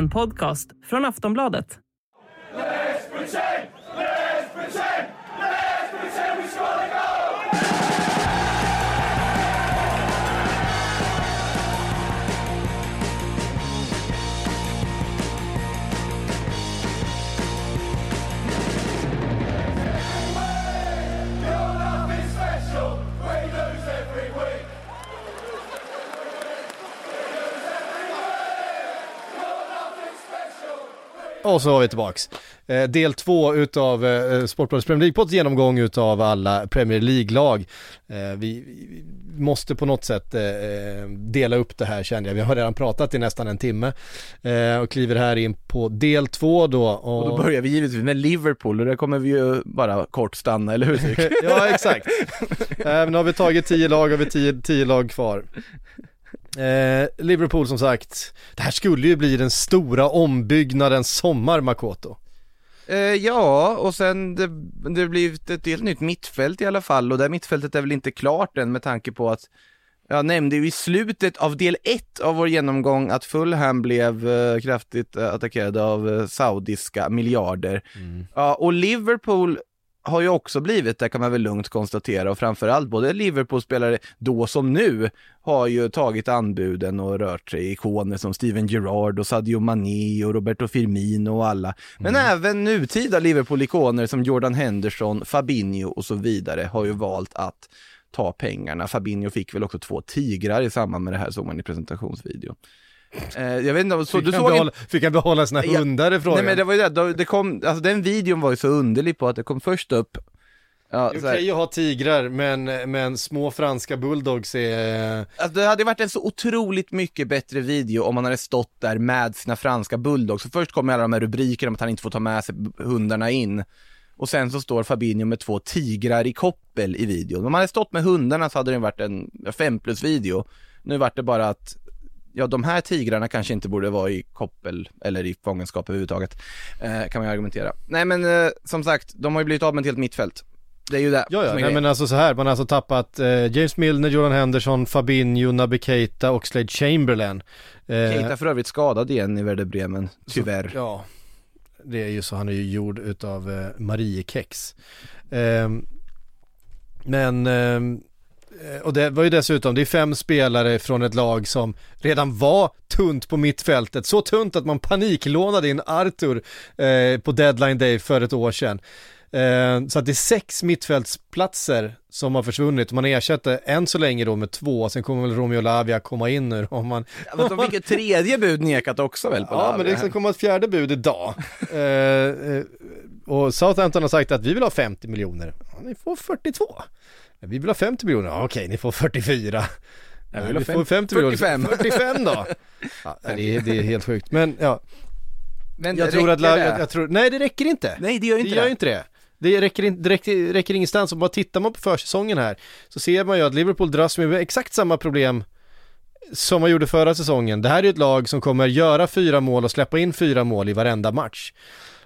En podcast från Aftonbladet. Och så var vi tillbaks. Eh, del två utav eh, Sportbladets Premier League-podds genomgång utav alla Premier League-lag. Eh, vi, vi måste på något sätt eh, dela upp det här känner jag. Vi har redan pratat i nästan en timme eh, och kliver här in på del två då. Och, Och då börjar vi givetvis med Liverpool och där kommer vi ju bara kort stanna, eller hur ja exakt. eh, nu har vi tagit tio lag och vi tio, tio lag kvar. Eh, Liverpool som sagt, det här skulle ju bli den stora ombyggnadens sommar Makoto. Eh, ja, och sen det, det blir ett helt nytt mittfält i alla fall och det mittfältet är väl inte klart än med tanke på att jag nämnde ju i slutet av del 1 av vår genomgång att Fulham blev eh, kraftigt attackerade av eh, saudiska miljarder. Ja, och Liverpool har ju också blivit det kan man väl lugnt konstatera och framförallt både Liverpool-spelare då som nu har ju tagit anbuden och rört sig ikoner som Steven Gerrard och Sadio Mané och Roberto Firmino och alla. Men även nutida Liverpool-ikoner som Jordan Henderson, Fabinho och så vidare har ju valt att ta pengarna. Fabinho fick väl också två tigrar i samband med det här såg man i presentationsvideo. Eh, jag vet inte, så, Fick, du såg behålla, fick han behålla sina Ja, hundar i frågan? Nej men det var ju det, det kom, alltså den videon var ju så underlig på att det kom först upp Ja, Det är okej att ha tigrar men, men små franska bulldogs är... alltså det hade varit en så otroligt mycket bättre video om man hade stått där med sina franska bulldogs. Så först kommer alla de här rubrikerna om att han inte får ta med sig hundarna in. Och sen så står Fabinho med två tigrar i koppel i videon. Om man hade stått med hundarna så hade det varit en fem plus video. Nu vart det bara att Ja, de här tigrarna kanske inte borde vara i koppel eller i fångenskap överhuvudtaget, eh, kan man ju argumentera. Nej men eh, som sagt, de har ju blivit av med ett helt mittfält. Det är ju det Ja, ja, nej, men alltså så här, man har alltså tappat eh, James Milner, Jordan Henderson, Fabinho, Naby Keita och Slade Chamberlain. Eh, Keita för övrigt skadad igen i Werder Bremen, tyvärr. Ja, det är ju så, han är ju gjord utav eh, Mariekex. Ehm, men, ehm, eh, och det var ju dessutom, det är fem spelare från ett lag som redan var tunt på mittfältet, så tunt att man paniklånade in Arthur eh, på deadline day för ett år sedan. Eh, så att det är sex mittfältsplatser som har försvunnit, man ersätter än så länge då med två, sen kommer väl Romeo Lavia komma in nu om man Ja, men de fick ett tredje bud nekat också väl på Ja, Lavia? men det komma ett fjärde bud idag. eh, eh, och Southampton har sagt att vi vill ha 50 miljoner. Ja, ni får 42. Vi vill ha 50 miljoner. Ja, okej, ni får 44. Jag Ja, vill ha vi fem- får 50 miljoner. 45. 45 då. Ja, det, är, det är helt sjukt. Men ja, Men jag tror att det? jag tror, nej det räcker inte. Nej, det gör det inte gör det. inte det. Det räcker, inte, det räcker, räcker ingenstans. Och bara tittar man på försäsongen här så ser man ju att Liverpool dras med exakt samma problem som man gjorde förra säsongen. Det här är ett lag som kommer göra fyra mål och släppa in fyra mål i varenda match.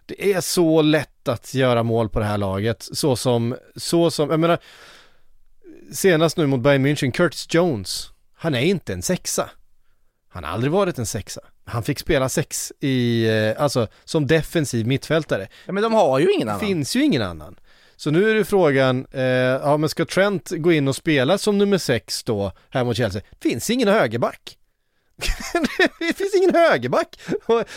Det är så lätt att göra mål på det här laget, så som, så som, jag menar, senast nu mot Bayern München, Curtis Jones, han är inte en sexa. Han har aldrig varit en sexa. Han fick spela sex i, eh, alltså som defensiv mittfältare. Ja, men de har ju ingen annan. finns ju ingen annan. Så nu är det frågan, eh, ja men ska Trent gå in och spela som nummer sex då här mot Chelsea? Finns ingen högerback. det finns ingen högerback.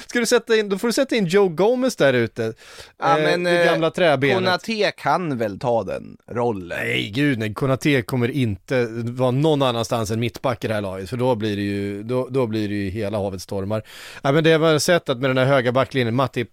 Ska du sätta in, då får du sätta in Joe Gomez där ute. Ja, Eh, det eh, gamla träbenet. Konate kan väl ta den rollen? Nej gud nej, Konate kommer inte vara någon annanstans än mittback i det här laget för då blir det ju, då, då blir det ju hela havet stormar. Ja men det man har sett att med den här höga backlinjen, Matip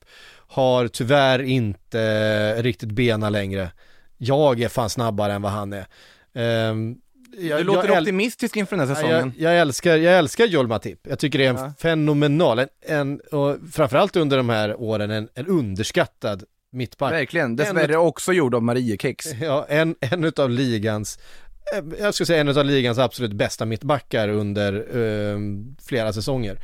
har tyvärr inte riktigt bena längre. Jag är fan snabbare än vad han är. Ehm, jag, Du låter jag optimistisk inför den här säsongen. Jag, jag, älskar, jag älskar Joel Matip. Jag tycker det är en Ja. fenomenal, en, en, och framförallt under de här åren, en, en underskattad mittback. Verkligen, dessvärre också gjord av Mariekex. Ja, en, en utav ligans, eh, jag skulle säga en utav ligans absolut bästa mittbackar under eh, flera säsonger.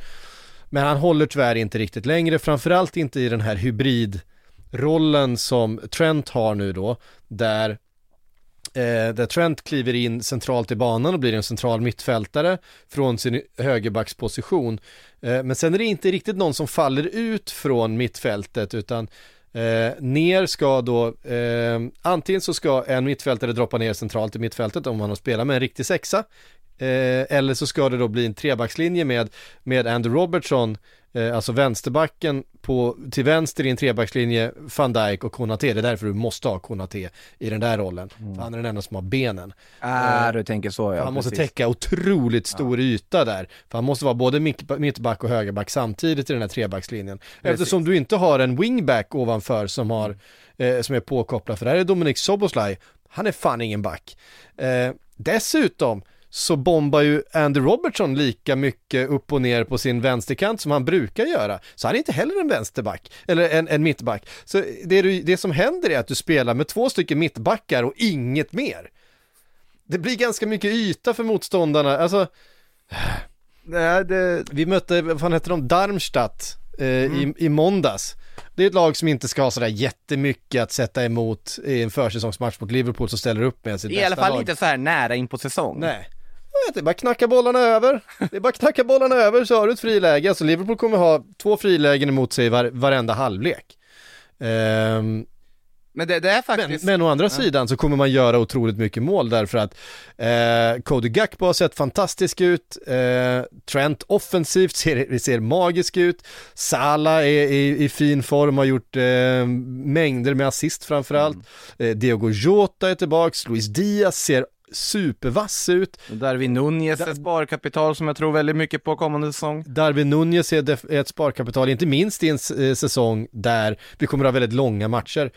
Men han håller tyvärr inte riktigt längre, framförallt inte i den här hybridrollen som Trent har nu då, där Eh, där Trent kliver in centralt i banan och blir en central mittfältare från sin högerbacksposition. Eh, men sen är det inte riktigt någon som faller ut från mittfältet utan Eh, ner ska då, eh, antingen så ska en mittfältare droppa ner centralt i mittfältet om man har spelat med en riktig sexa. Eh, eller så ska det då bli en trebackslinje med, med Andrew Robertson, eh, alltså vänsterbacken på, till vänster i en trebackslinje, van Dijk och Konate. Det är därför du måste ha Konate i den där rollen. Mm. För han är den enda som har benen. Ah, du tänker så ja. Han måste täcka otroligt stor ja. yta där. För han måste vara både mittback och högerback samtidigt i den här trebackslinjen. Precis. Eftersom du inte har en wingback ovanför som, har, eh, som är påkopplad. För där är Dominik Soboslaj, han är fan ingen back. Eh, dessutom så bombar ju Andy Robertson lika mycket upp och ner på sin vänsterkant som han brukar göra. Så han är inte heller en vänsterback, eller en, en mittback. Så det, det som händer är att du spelar med två stycken mittbackar och inget mer. Det blir ganska mycket yta för motståndarna, alltså... Nej, det... Vi mötte, vad fan heter de, Darmstadt eh, mm. i, i måndags. Det är ett lag som inte ska ha sådär jättemycket att sätta emot i en försäsongsmatch mot Liverpool som ställer upp med sitt I bästa alla fall lag. inte så här nära in på säsong. Nej. Det är bara knacka bollarna över. Det är bara knacka bollarna över så har du ett friläge. Alltså Liverpool kommer ha två frilägen emot sig var, varenda halvlek. Um, men det, det, är faktiskt... Men, men å andra ja. sidan så kommer man göra otroligt mycket mål därför att eh, Cody Gakpo har sett fantastisk ut, eh, Trent offensivt ser, ser magisk ut, Salah är i, i fin form, har gjort eh, mängder med assist framförallt, mm. eh, Diogo Jota är tillbaks, Luis Diaz ser supervass ut. Darwin Nunez är ett sparkapital som jag tror väldigt mycket på kommande säsong. Darwin Nunez är ett sparkapital, inte minst i en eh, säsong där vi kommer att ha väldigt långa matcher.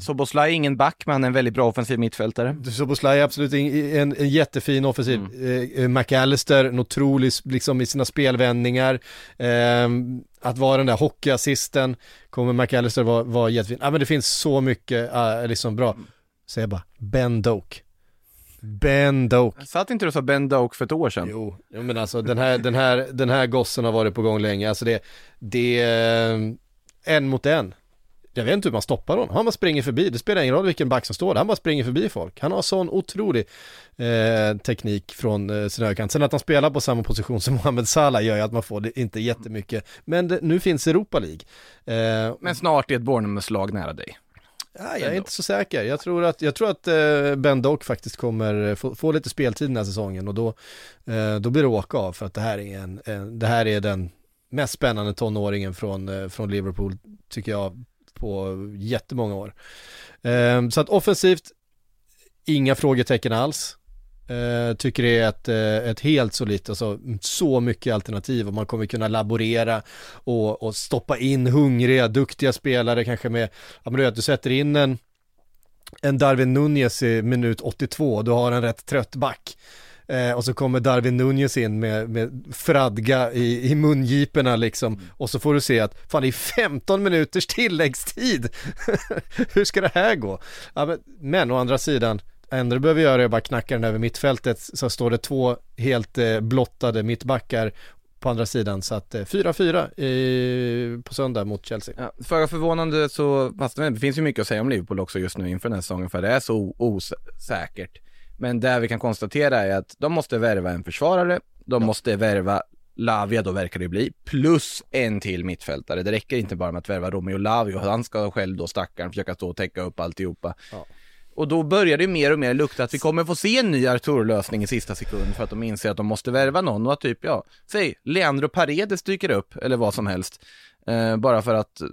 Soboslaj är ingen back, men han är en väldigt bra offensiv mittfältare. Soboslaj är absolut en, en jättefin offensiv. Mm. Eh, McAllister, en otrolig liksom i sina spelvändningar. Eh, att vara den där hockeyassisten kommer McAllister vara, vara jättefin. Ja men det finns så mycket, uh, liksom bra. Säger bara, Ben Doke. Ben Doak. Satt inte du och sa Ben Doak för ett år sedan? Jo, jo men alltså den här, den här, den här gossen har varit på gång länge. Alltså det, det är en mot en. Jag vet inte hur man stoppar honom. Han bara springer förbi. Det spelar ingen roll vilken back som står där. Han bara springer förbi folk. Han har sån otrolig eh, teknik från eh, sin högerkant. Sen att han spelar på samma position som Mohamed Salah gör ju att man får det inte jättemycket. Men det, nu finns Europa League. Eh, Men snart är ett Bournemouth-lag nära dig. Ja, jag är inte så säker. Jag tror att, jag tror att eh, Ben Dock faktiskt kommer få, få, lite speltid den här säsongen och då, eh, då blir det åka av för att det här är, en, en, det här är den mest spännande tonåringen från, eh, från Liverpool tycker jag på jättemånga år. Eh, så att offensivt, inga frågetecken alls. Uh, tycker det är ett, uh, ett helt solitt, alltså så mycket alternativ och man kommer kunna laborera och, och stoppa in hungriga, duktiga spelare kanske med, ja men du vet, du sätter in en, en Darwin Nunez i minut 82, du har en rätt trött back. Uh, och så kommer Darwin Nunez in med, med fradga i, i mungiporna liksom. Mm. Och så får du se att, fan det är 15 minuters tilläggstid. Hur ska det här gå? Ja, men, men å andra sidan, enda du behöver göra är bara knacka den över mittfältet så står det två helt eh, blottade mittbackar på andra sidan så att 4-4 eh, på söndag mot Chelsea. Ja, föga förvånande så, fast det finns ju mycket att säga om Liverpool också just nu inför den här säsongen för det är så osäkert. Men det vi kan konstatera är att de måste värva en försvarare, de ja. måste värva Lavia då verkar det bli, plus en till mittfältare. Det räcker inte bara med att värva Romeo Lavio, han ska själv då stackaren försöka stå och täcka upp alltihopa. Ja. Och då börjar det mer och mer lukta att vi kommer få se en ny Artur-lösning i sista sekund för att de inser att de måste värva någon och att typ, ja, säg Leandro Paredes dyker upp eller vad som helst. Eh, bara för att eh,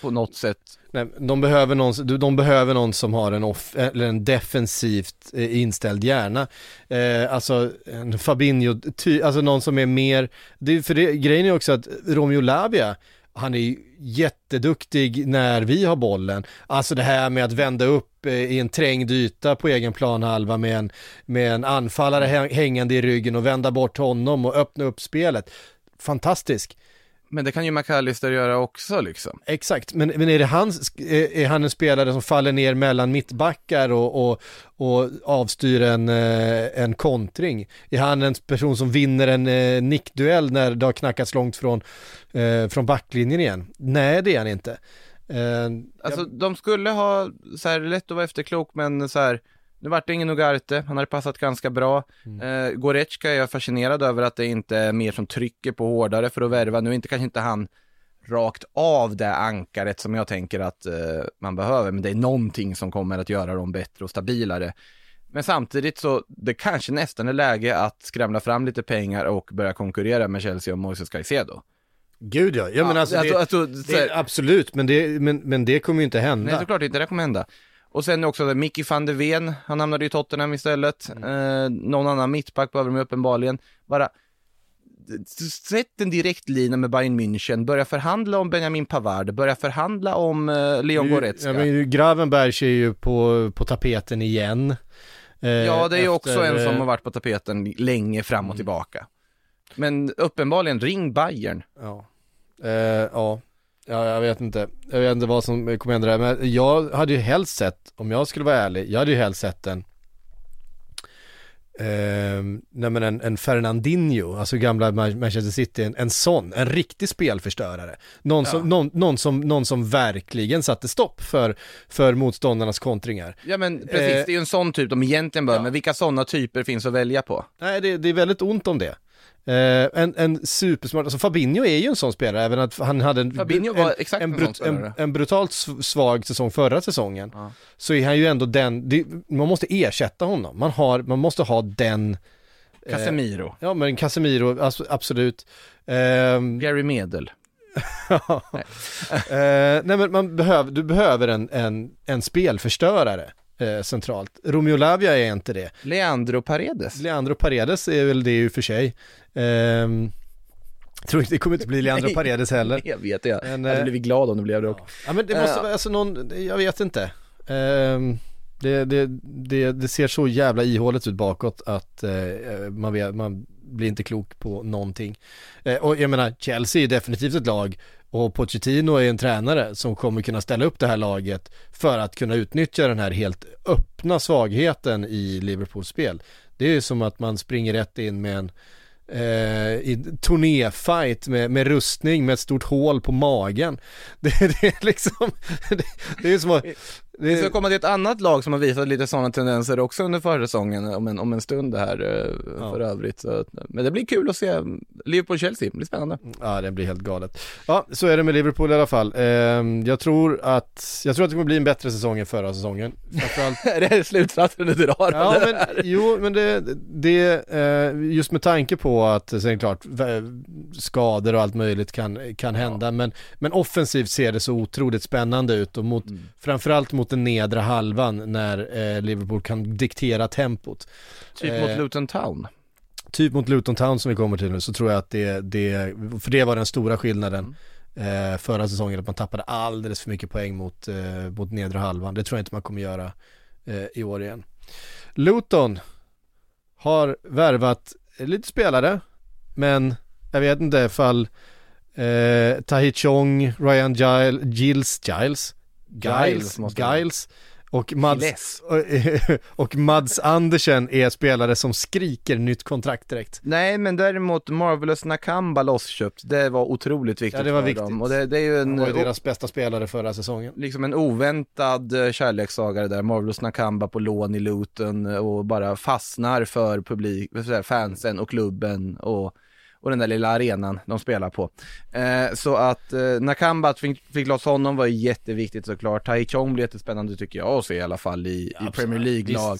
på något sätt Nej, de behöver någon, de behöver någon som har en, off, eller en defensivt eh, inställd hjärna. Eh, alltså en Fabinho, ty, alltså någon som är mer, det, för det, grejen är också att Romeo Lavia, han är jätteduktig när vi har bollen. Alltså det här med att vända upp eh, i en trängd yta på egen planhalva med en, med en anfallare hängande i ryggen och vända bort honom och öppna upp spelet. Fantastisk. Men det kan ju McAllister göra också liksom. Exakt, men, men är, det han, är han en spelare som faller ner mellan mittbackar och, och, och avstyr en, eh, en kontring? Är han en person som vinner en eh, nickduell när det har knackats långt från, eh, från backlinjen igen? Nej, det är han inte. alltså jag... de skulle ha, så här, lätt att vara efterklok, men så här, Nu vart det ingen Ugarte, han hade passat ganska bra. Mm. Eh, Goretzka är jag fascinerad över att det inte är mer som trycker på hårdare för att värva. Nu är inte kanske inte han rakt av det ankaret som jag tänker att eh, man behöver, men det är någonting som kommer att göra dem bättre och stabilare. Men samtidigt så, det kanske nästan är läge att skramla fram lite pengar och börja konkurrera med Chelsea och Moises Caicedo. Gud ja, ja men alltså, det, alltså, det, här- absolut, men det, men, men det kommer ju inte hända. Nej, såklart inte. Det kommer hända. Och sen också Mickey van de Ven, han hamnade i Tottenham istället. Eh, någon annan mittback behöver de uppenbarligen. Bara sätt en direktlina med Bayern München, börja förhandla om Benjamin Pavard, börja förhandla om eh, Leon Goretzka. Ja, men Gravenberg är ju på, på tapeten igen. Eh, Ja, det är ju också efter, en som eh, har varit på tapeten länge fram och tillbaka. Men uppenbarligen, ring Bayern. Ja. Eh, ja. Ja, jag vet inte. Jag vet inte vad som kommer hända där. Men jag hade ju helst sett, om jag skulle vara ärlig, jag hade ju helst sett en Eh, nej men en, en Fernandinho, alltså gamla Ma- Manchester City, en, en sån, en riktig spelförstörare. Någon, Ja. som, någon, någon, som, någon som verkligen satte stopp för, för motståndarnas kontringar. Ja men precis, Eh, det är ju en sån typ de egentligen bör, ja. men vilka sådana typer finns att välja på? Nej, det, det är väldigt ont om det. Eh, en, en supersmart, alltså Fabinho är ju en sån spelare, även att han hade en, en, en, brut, en, brutalt svag säsong förra säsongen. Ja. Så är han ju ändå den, det, man måste ersätta honom. Man, har, man måste ha den, eh, Casemiro, ja men Casemiro, alltså, absolut. Ehm, Gary Medel. ja. Eh, nej men man behöver, du behöver en, en, en spelförstörare eh, centralt. Romeo Lavia är inte det. Leandro Paredes. Leandro Paredes är väl det ju för sig. Ehm, tror inte det kommer inte bli Leandro. Paredes heller. Jag vet jag. Men, jag hade eh, blivit glad om det blev det också. Ja men det måste Eh, vara, alltså någon, jag vet inte. Ehm, det, det, det, det ser så jävla ihåligt ut bakåt att eh, man, vet, man blir inte klok på någonting. Eh, och jag menar, Chelsea är definitivt ett lag och Pochettino är en tränare som kommer kunna ställa upp det här laget för att kunna utnyttja den här helt öppna svagheten i Liverpools spel. Det är ju som att man springer rätt in med en eh, i turnéfight med, med rustning med ett stort hål på magen. Det, det är liksom, det, det är som att, vi ska är, komma till ett annat lag som har visat lite sådana tendenser också under försäsongen om en, om en stund här eh, Ja. för övrigt. Så, men det blir kul att se Liverpool-Chelsea, det blir spännande. ja det blir helt galet. Ja, så är det med Liverpool i alla fall. Ehm, jag tror att, jag tror att det kommer bli en bättre säsong än förra säsongen. Framförallt är det slutsatsen du drar? Ja men, här? jo men det, det eh, just med tanke på att, sen är det klart, skador och allt möjligt kan, kan hända, men, men offensivt ser det så otroligt spännande ut och mot, Mm. framförallt mot den nedre halvan när eh, Liverpool kan diktera tempot. Typ eh, mot Luton Town. Typ mot Luton Town som vi kommer till nu så tror jag att det, det för det var den stora skillnaden eh, förra säsongen, att man tappade alldeles för mycket poäng mot, eh, mot nedre halvan. Det tror jag inte man kommer göra eh, i år igen. Luton har värvat lite spelare, men jag vet inte ifall eh, Tahi Chong, Ryan Giles, Giles, Giles, Giles Giles. Giles och Mads, och Mads Andersen är spelare som skriker nytt kontrakt direkt. Nej, men däremot Marvelous Nakamba lossköpt, det var otroligt viktigt Ja, det var för viktigt. dem. Och det, det är ju Han en, var ju deras bästa spelare förra säsongen. liksom en oväntad eh, kärlekssaga det där, Marvelous Nakamba på lån i Luton eh, och bara fastnar för publik, för fansen och klubben och, och den där lilla arenan de spelar på. Eh, så att eh, Nakamba, att fick, fick loss honom var jätteviktigt såklart. Tai Chong blir jättespännande tycker jag att se i alla fall i, i Premier League-lag.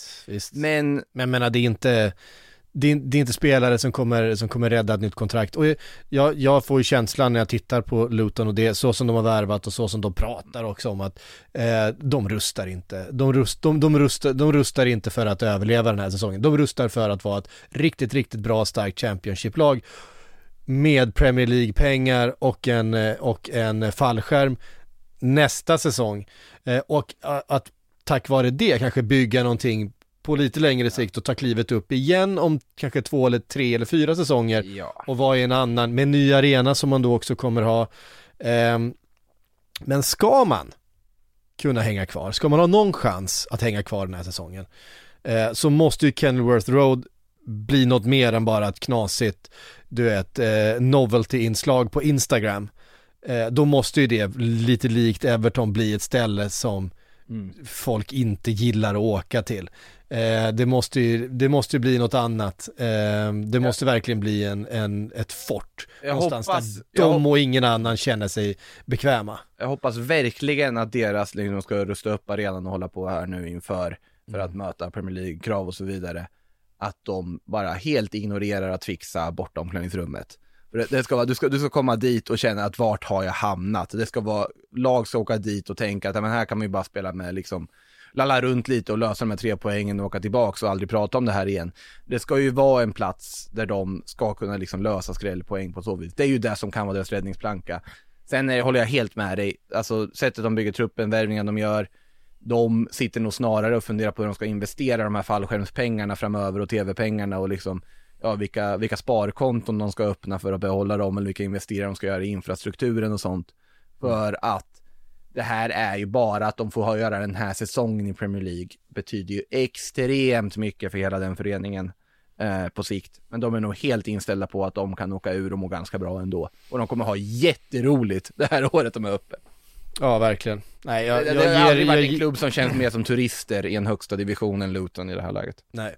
Men Men jag menar, det är inte det är, det är inte spelare som kommer, som kommer rädda ett nytt kontrakt. Och jag, jag får ju känslan när jag tittar på Luton och det, så som de har värvat och så som de pratar också om att eh, de rustar inte. De, rust, de, de, rustar, de rustar inte för att överleva den här säsongen. De rustar för att vara ett riktigt, riktigt bra, starkt Championship-lag med Premier League-pengar och en, eh, och en fallskärm nästa säsong. Eh, och eh, att tack vare det kanske bygga någonting på lite längre sikt och ta klivet upp igen om kanske två eller tre eller fyra säsonger ja, och vara i en annan, med ny arena som man då också kommer ha. Ehm, men ska man kunna hänga kvar, ska man ha någon chans att hänga kvar den här säsongen, eh, så måste ju Kenilworth Road bli något mer än bara ett knasigt, du vet, eh, novelty-inslag på Instagram. Eh, då måste ju det, lite likt Everton, bli ett ställe som mm. folk inte gillar att åka till. Eh, det, måste ju, det måste ju bli något annat. Eh, det måste verkligen bli en, en, ett fort. Jag någonstans hoppas- där de och ingen annan känner sig bekväma. Jag hoppas verkligen att deras, liksom, ska rusta upp arenan och hålla på här nu inför, för att möta Premier League-krav och så vidare. Att de bara helt ignorerar att fixa borta omklädningsrummet. Det, det ska vara, du, ska, du ska komma dit och känna att vart har jag hamnat? Det ska vara, lag ska åka dit och tänka att men här kan man ju bara spela med liksom lalla runt lite och lösa de här tre poängen och åka tillbaks och aldrig prata om det här igen. Det ska ju vara en plats där de ska kunna liksom lösa skrällpoäng på så vis. Det är ju det som kan vara deras räddningsplanka. Sen är, håller jag helt med dig, alltså sättet de bygger truppen, värvningen de gör, de sitter nog snarare och funderar på hur de ska investera de här fallskärmspengarna framöver och tv-pengarna och liksom ja, vilka, vilka sparkonton de ska öppna för att behålla dem eller vilka investeringar de ska göra i infrastrukturen och sånt. För att det här är ju bara att de får ha- göra den här säsongen i Premier League betyder ju extremt mycket för hela den föreningen eh, på sikt. Men de är nog helt inställda på att de kan åka ur och må ganska bra ändå. Och de kommer ha jätteroligt det här året de är uppe. Ja, verkligen. Nej, jag, det, jag, det har aldrig varit jag, en klubb som känns mer som turister i en högsta division än Luton i det här läget. Nej,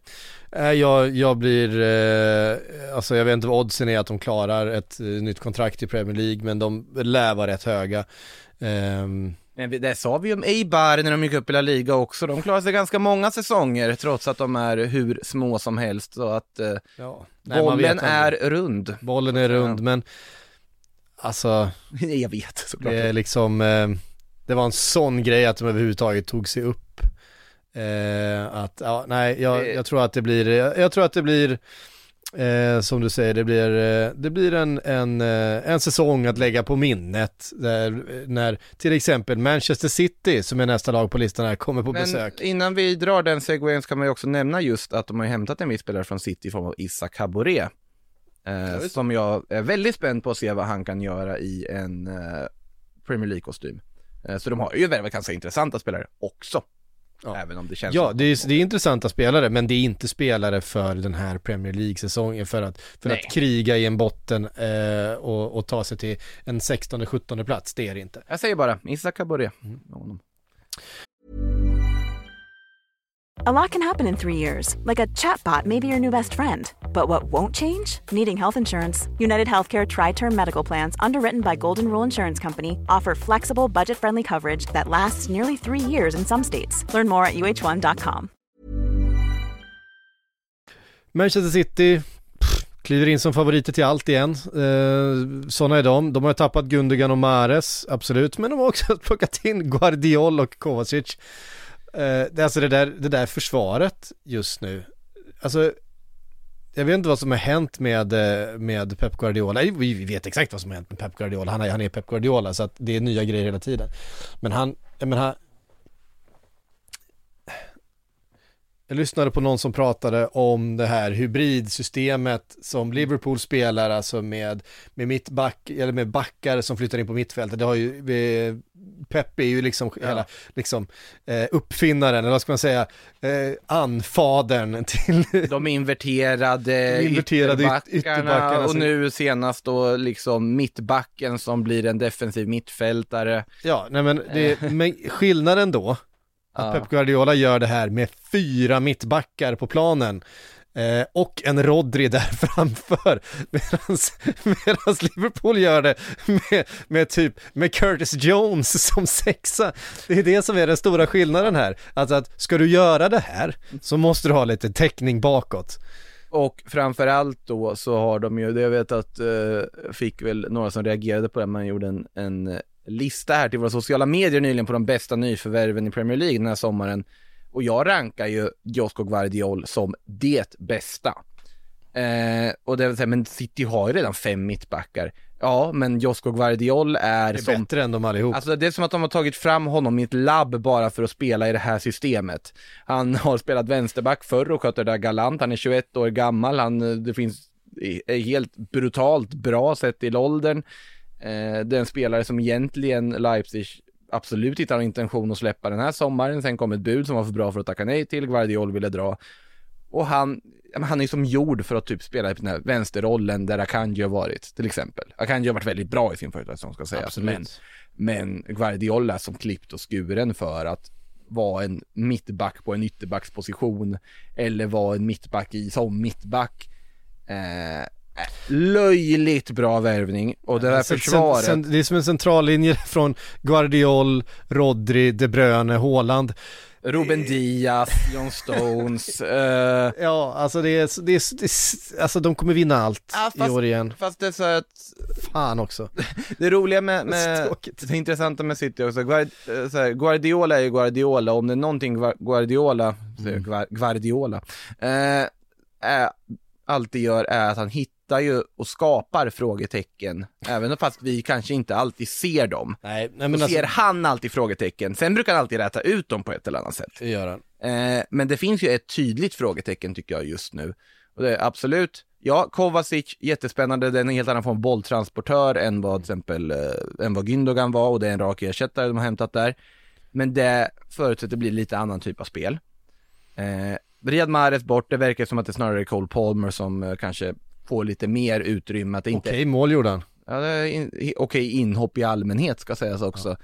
Eh, jag, jag blir, eh, alltså jag vet inte vad oddsen är att de klarar ett eh, nytt kontrakt i Premier League, men de lär vara rätt höga. Ehm, Men det sa vi om Eibar när de gick upp i La Liga också. De klarar sig ganska många säsonger trots att de är hur små som helst. Så att eh, ja. Nej, bollen är rund. Bollen är rund, men alltså Jag vet såklart. det är liksom, eh, det var en sån grej att de överhuvudtaget tog sig upp. Eh, att, ja, nej, jag, jag tror att det blir, jag, jag tror att det blir Eh, som du säger, det blir, eh, det blir en, en, eh, en säsong att lägga på minnet där, eh, när till exempel Manchester City, som är nästa lag på listan här, kommer på Men besök. innan vi drar den segwayen så kan man ju också nämna just att de har hämtat en viss spelare från City i form av Issa Kabore. Eh, visst. som jag är väldigt spänd på att se vad han kan göra i en eh, Premier League-kostym. Så de har ju värvat ganska intressanta spelare också. Ja. Även om det känns Ja, det är, det är intressanta spelare, men det är inte spelare för den här Premier League-säsongen för att, för Nej. att kriga i en botten eh, och, och ta sig till en 16-17 plats, det är det inte. Jag säger bara, Issa Kabore. Mm. A lot can happen in three years, like a chatbot may be your new best friend. But what won't change? Needing health insurance. United Healthcare Tri Term Medical Plans, underwritten by Golden Rule Insurance Company, offer flexible, budget friendly coverage that lasts nearly three years in some states. Learn more at uh1.com. Manchester City pff, kliver in som favoriter till allt igen. Eh, sådana är de. De har tappat Gundogan och Mares, absolut, men de har också plockat in Guardiol och Kovacic. Eh, det alltså det där, det där försvaret just nu. Alltså, jag vet inte vad som har hänt med, eh, med Pep Guardiola. Vi vi vet exakt vad som har hänt med Pep Guardiola. Han är, han är Pep Guardiola, så att det är nya grejer hela tiden. Men han, jag menar, han, jag lyssnade på någon som pratade om det här hybridsystemet som Liverpool spelar, alltså med, med mittback, eller med backar som flyttar in på mittfältet. Det har ju, eh, Pep är ju liksom hela, liksom, eh, uppfinnaren, eller vad ska man säga, eh, anfadern till, De inverterade, De inverterade yt- ytterbackarna och nu senast då liksom mittbacken som blir en defensiv mittfältare. ja, nej men, det, men skillnaden då, att. Pep Guardiola gör det här med fyra mittbackar på planen eh, och en Rodri där framför medan Liverpool gör det med, med typ med Curtis Jones som sexa. Det är det som är den stora skillnaden här. Alltså att ska du göra det här så måste du ha lite täckning bakåt. Och framförallt då så har de ju, det jag vet att, eh, fick väl några som reagerade på det, man gjorde en, en lista här till våra sociala medier nyligen på de bästa nyförvärven i Premier League den här sommaren. Och jag rankar ju Josko Guardiol som det bästa. Eh, och det vill säga, men City har ju redan fem mittbackar. Ja, men Josko Guardiol är, Det är som bättre än de allihop. Alltså det är som att de har tagit fram honom i ett labb bara för att spela i det här systemet. Han har spelat vänsterback förr och sköter det där galant. Han är 21 år gammal. Han, eh, det finns, är helt brutalt bra sett till åldern. Eh, det är en spelare som egentligen Leipzig absolut inte har intention att släppa den här sommaren. Sen kom ett bud som var för bra för att tacka nej till. Guardiol ville dra. Och han, han är ju som gjord för att typ spela i den här vänsterrollen där Akanji har varit, till exempel. Akanji har varit väldigt bra i sin första säsong ska sägas, Absolut. men men Guardiola som klippt och skuren för att vara en mittback på en ytterbacksposition eller vara en mittback i som mittback. Eh, löjligt bra värvning och det där Sen- försvaret. sen- sen- det är som en centrallinje från Guardiol, Rodri, De Bruyne, Haaland. Ruben Diaz, John Stones. eh, Ja, alltså det är, det är, det är alltså de kommer vinna allt Ja, i fast- år igen. fast det är så att Fan också. Det roliga med, med det intressanta med City också, Guard, eh, så här, Guardiola är ju Guardiola, om det är någonting Gua- Guardiola, Gua- Guardiola, eh, är, alltid gör är att han hittar ju och skapar frågetecken, även fast vi kanske inte alltid ser dem. Nej, nej Så men ser alltså, han alltid frågetecken, sen brukar han alltid räta ut dem på ett eller annat sätt. det gör han. Eh, men det finns ju ett tydligt frågetecken tycker jag just nu. Och det är absolut, ja, Kovacic, jättespännande, det är en helt annan form bolltransportör än vad till exempel, eh, än vad Gündogan var och det är en rak ersättare de har hämtat där. Men det förutsätter bli lite annan typ av spel. Eh, Riyad Mahrez bort, det verkar som att det snarare är Cole Palmer som eh, kanske får lite mer utrymme, att det inte Okej, mål gjorde han. Ja, in, okej inhopp i allmänhet ska sägas också.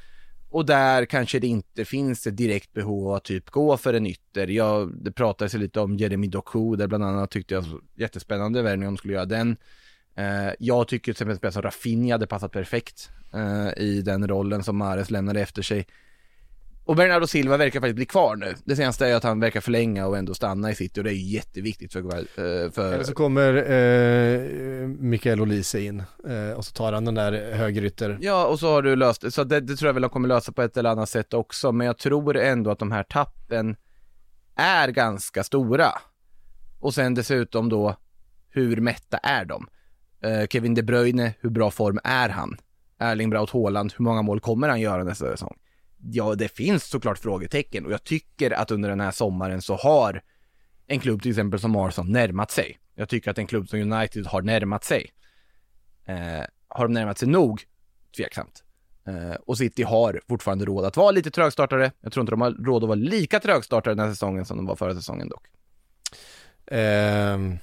Och där kanske det inte finns ett direkt behov av att typ gå för en ytter. Jag, det pratades lite om Jeremy Doku, där bland annat tyckte jag jättespännande värvning om de skulle göra den. Eh, jag tycker till exempel som Rafinha hade passat perfekt eh, i den rollen som Mares lämnade efter sig. Och Bernardo Silva verkar faktiskt bli kvar nu. Det senaste är att han verkar förlänga och ändå stanna i City och det är jätteviktigt för, eh, för Eller så kommer eh, Mikael Olise in eh, och så tar han den där högerytter. Ja, och så har du löst det. Så det, det tror jag väl de kommer lösa på ett eller annat sätt också. Men jag tror ändå att de här tappen är ganska stora. Och sen dessutom då, hur mätta är de? Eh, Kevin De Bruyne, hur bra form är han? Erling Braut Haaland, hur många mål kommer han göra nästa säsong? Ja, det finns såklart frågetecken och jag tycker att under den här sommaren så har en klubb till exempel som Arsenal närmat sig. Jag tycker att en klubb som United har närmat sig. Eh, har de närmat sig nog? Tveksamt. Eh, och City har fortfarande råd att vara lite trögstartare. Jag tror inte de har råd att vara lika trögstartare den här säsongen som de var förra säsongen dock. Ehm,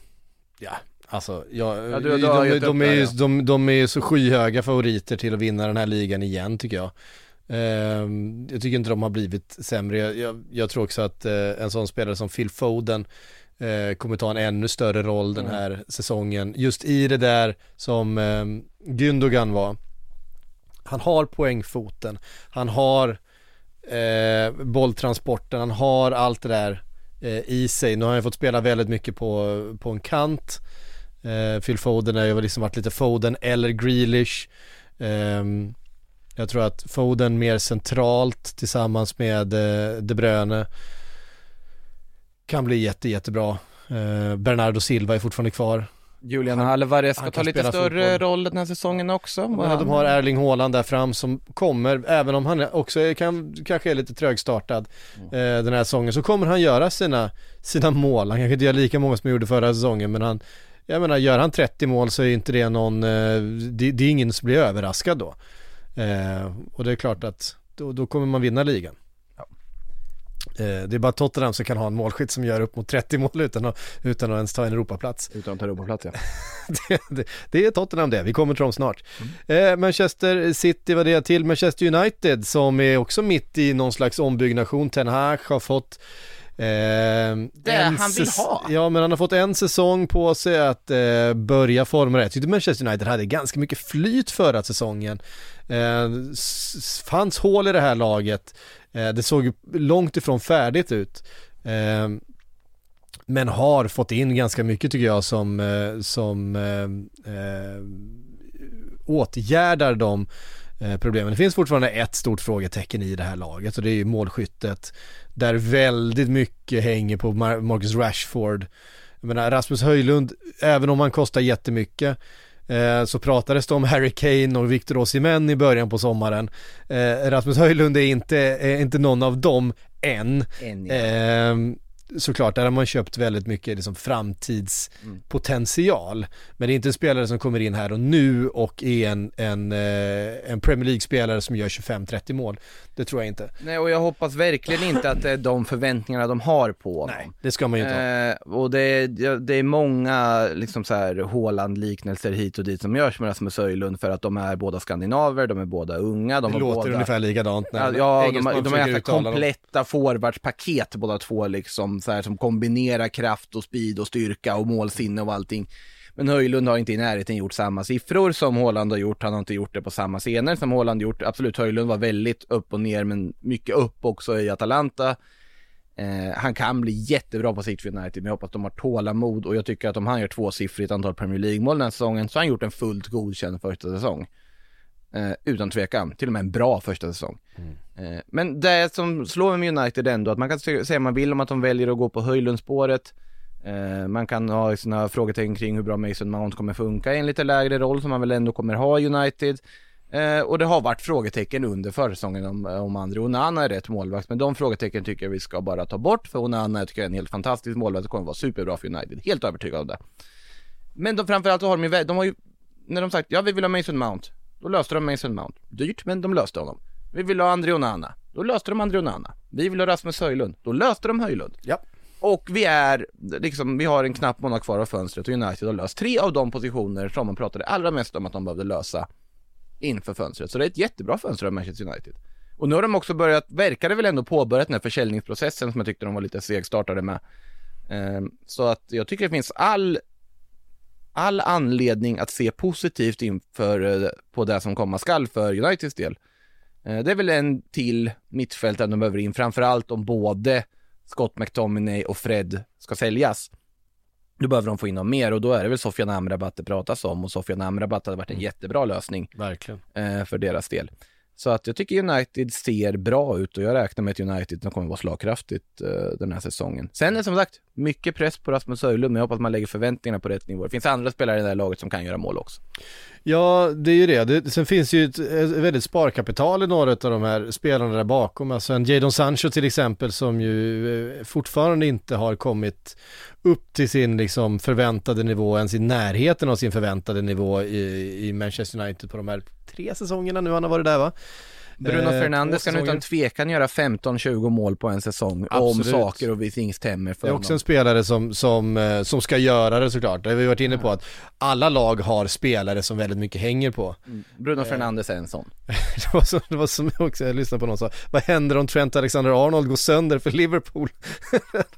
ja, alltså, ja, Ja, du- du de, de, upp är ju, de, de är ju så skyhöga favoriter till att vinna den här ligan igen tycker jag. Ehm, jag tycker inte de har blivit sämre. Jag, jag, jag tror också att eh, en sån spelare som Phil Foden eh, kommer ta en ännu större roll den Mm. här säsongen. Just i det där som eh, Gündogan var. Han har poängfoten, han har eh, bolltransporten, han har allt det där eh, i sig. Nu har han fått spela väldigt mycket på, på en kant. Eh, Phil Foden har ju liksom varit lite Foden eller Grealish. Ehm, jag tror att Foden mer centralt tillsammans med eh, De Bruyne kan bli jätte, jättebra. Eh, Bernardo Silva är fortfarande kvar. Julian Alvarez ska ta lite större fotboll. roll den här säsongen också. Men de har Erling Haaland där fram som kommer, även om han också kan, kanske är lite trögstartad eh, den här säsongen, så kommer han göra sina, sina mål. Han kanske inte gör lika många som han gjorde förra säsongen, men han, jag menar, gör han 30 mål så är inte det någon, eh, det, det är ingen som blir överraskad då. Eh, och det är klart att då, då kommer man vinna ligan. Eh, det är bara Tottenham som kan ha en målskytt som gör upp mot 30 mål utan att, utan att ens ta en Europaplats. Utan att ta Europaplats ja. det, det, det är Tottenham det, vi kommer till dem snart. Eh, Manchester City var det till Manchester United som är också mitt i någon slags ombyggnation. Ten Hag har fått eh, det han vill ha. Ja, men han har fått en säsong på sig att eh, börja forma det. Jag tyckte Manchester United hade ganska mycket flyt förra säsongen. Eh, fanns hål i det här laget. Eh, det såg långt ifrån färdigt ut. Eh, men har fått in ganska mycket tycker jag som, eh, som eh, eh, åtgärdar de eh, problemen. Det finns fortfarande ett stort frågetecken i det här laget och det är ju målskyttet där väldigt mycket hänger på Marcus Rashford. Jag menar Rasmus Höjlund, även om han kostar jättemycket eh, så pratades det om Harry Kane och Victor Osimhen i början på sommaren. Eh, Rasmus Höjlund är inte, är inte någon av dem än. En, ja. Såklart, där har man köpt väldigt mycket liksom framtidspotential. Men det är inte en spelare som kommer in här och nu och är en, en, eh, en Premier League-spelare som gör 25-30 mål. Det tror jag inte. Nej, och jag hoppas verkligen inte att det är de förväntningarna de har på honom. Nej, det ska man ju inte. Eh, och det är, det är många liksom så här Haaland-liknelser hit och dit som görs med Rasmus Höjlund för att de är båda skandinaver, de är båda unga, de Det låter båda... ungefär likadant när Ja, ja de, har- de är kompletta forwardspaket båda två liksom, så här, som kombinerar kraft och speed och styrka och målsinne och allting. Men Höjlund har inte i närheten gjort samma siffror som Håland har gjort, han har inte gjort det på samma scener som Håland gjort. Absolut, Höjlund var väldigt upp och ner, men mycket upp också i Atalanta. Eh, han kan bli jättebra på sikt för United, men jag hoppas de har tålamod och jag tycker att om han gör tvåsiffrigt antal Premier League-mål den här säsongen så har han gjort en fullt godkänd första säsong. Eh, utan tvekan, till och med en bra första säsong. Eh, men det som slår mig med United ändå, att man kan säga man vill om att de väljer att gå på Höjlundspåret. Eh, man kan ha sina frågetecken kring hur bra Mason Mount kommer funka i en lite lägre roll som man väl ändå kommer ha i United. Eh, och det har varit frågetecken under försäsongen om, om André Onana är rätt målvakt, men de frågetecken tycker jag vi ska bara ta bort, för Onana tycker jag är en helt fantastisk målvakt och kommer vara superbra för United, helt övertygad om det. Men de, framförallt så har de ju, de har ju, när de sagt ja vi vill ha Mason Mount, då löste de Mason Mount. Dyrt, men de löste honom. Vi vill ha André Onana, då löste de André Onana. Vi vill ha Rasmus Höjlund, då löste de Höjlund. Ja. Och vi är, liksom, vi har en knapp månad kvar av fönstret och United har löst tre av de positioner som man pratade allra mest om att de behövde lösa inför fönstret. Så det är ett jättebra fönster av Manchester United. Och nu har de också börjat, verkar det väl ändå påbörjat den här försäljningsprocessen som jag tyckte de var lite segstartade med. Ehm, Så att jag tycker det finns all, all anledning att se positivt inför, eh, på det som komma skall för Uniteds del. Eh, Det är väl en till mittfältare de behöver in, framförallt om både Scott McTominay och Fred ska säljas. Då behöver de få in dem mer och då är det väl Sofian Amrabat det pratas om och Sofian Amrabat hade varit en jättebra lösning Verkligen. eh, för deras del. Så att jag tycker United ser bra ut och jag räknar med att United kommer vara slagkraftigt eh, den här säsongen. Sen är som sagt mycket press på Rasmus Höjlund men jag hoppas man lägger förväntningarna på rätt nivå. Det finns andra spelare i det här laget som kan göra mål också. Ja, det är ju det. det sen finns ju ett, ett väldigt sparkapital i några av de här spelarna där bakom. Alltså en Jadon Sancho till exempel som ju eh, fortfarande inte har kommit upp till sin liksom förväntade nivå, ens i närheten av sin förväntade nivå i, i Manchester United på de här tre säsongerna nu han har varit där va? Bruno Eh, Fernandes kan utan tvekan göra 15-20 mål på en säsong Absolut. om saker och ting stämmer för Det är också en honom. spelare som, som, eh, som ska göra det såklart. Det har vi varit inne på att alla lag har spelare som väldigt mycket hänger på. Bruno Fernandes är en sån. Det var, som, det var som jag också, jag lyssnade på någon som sa, vad händer om Trent Alexander-Arnold går sönder för Liverpool?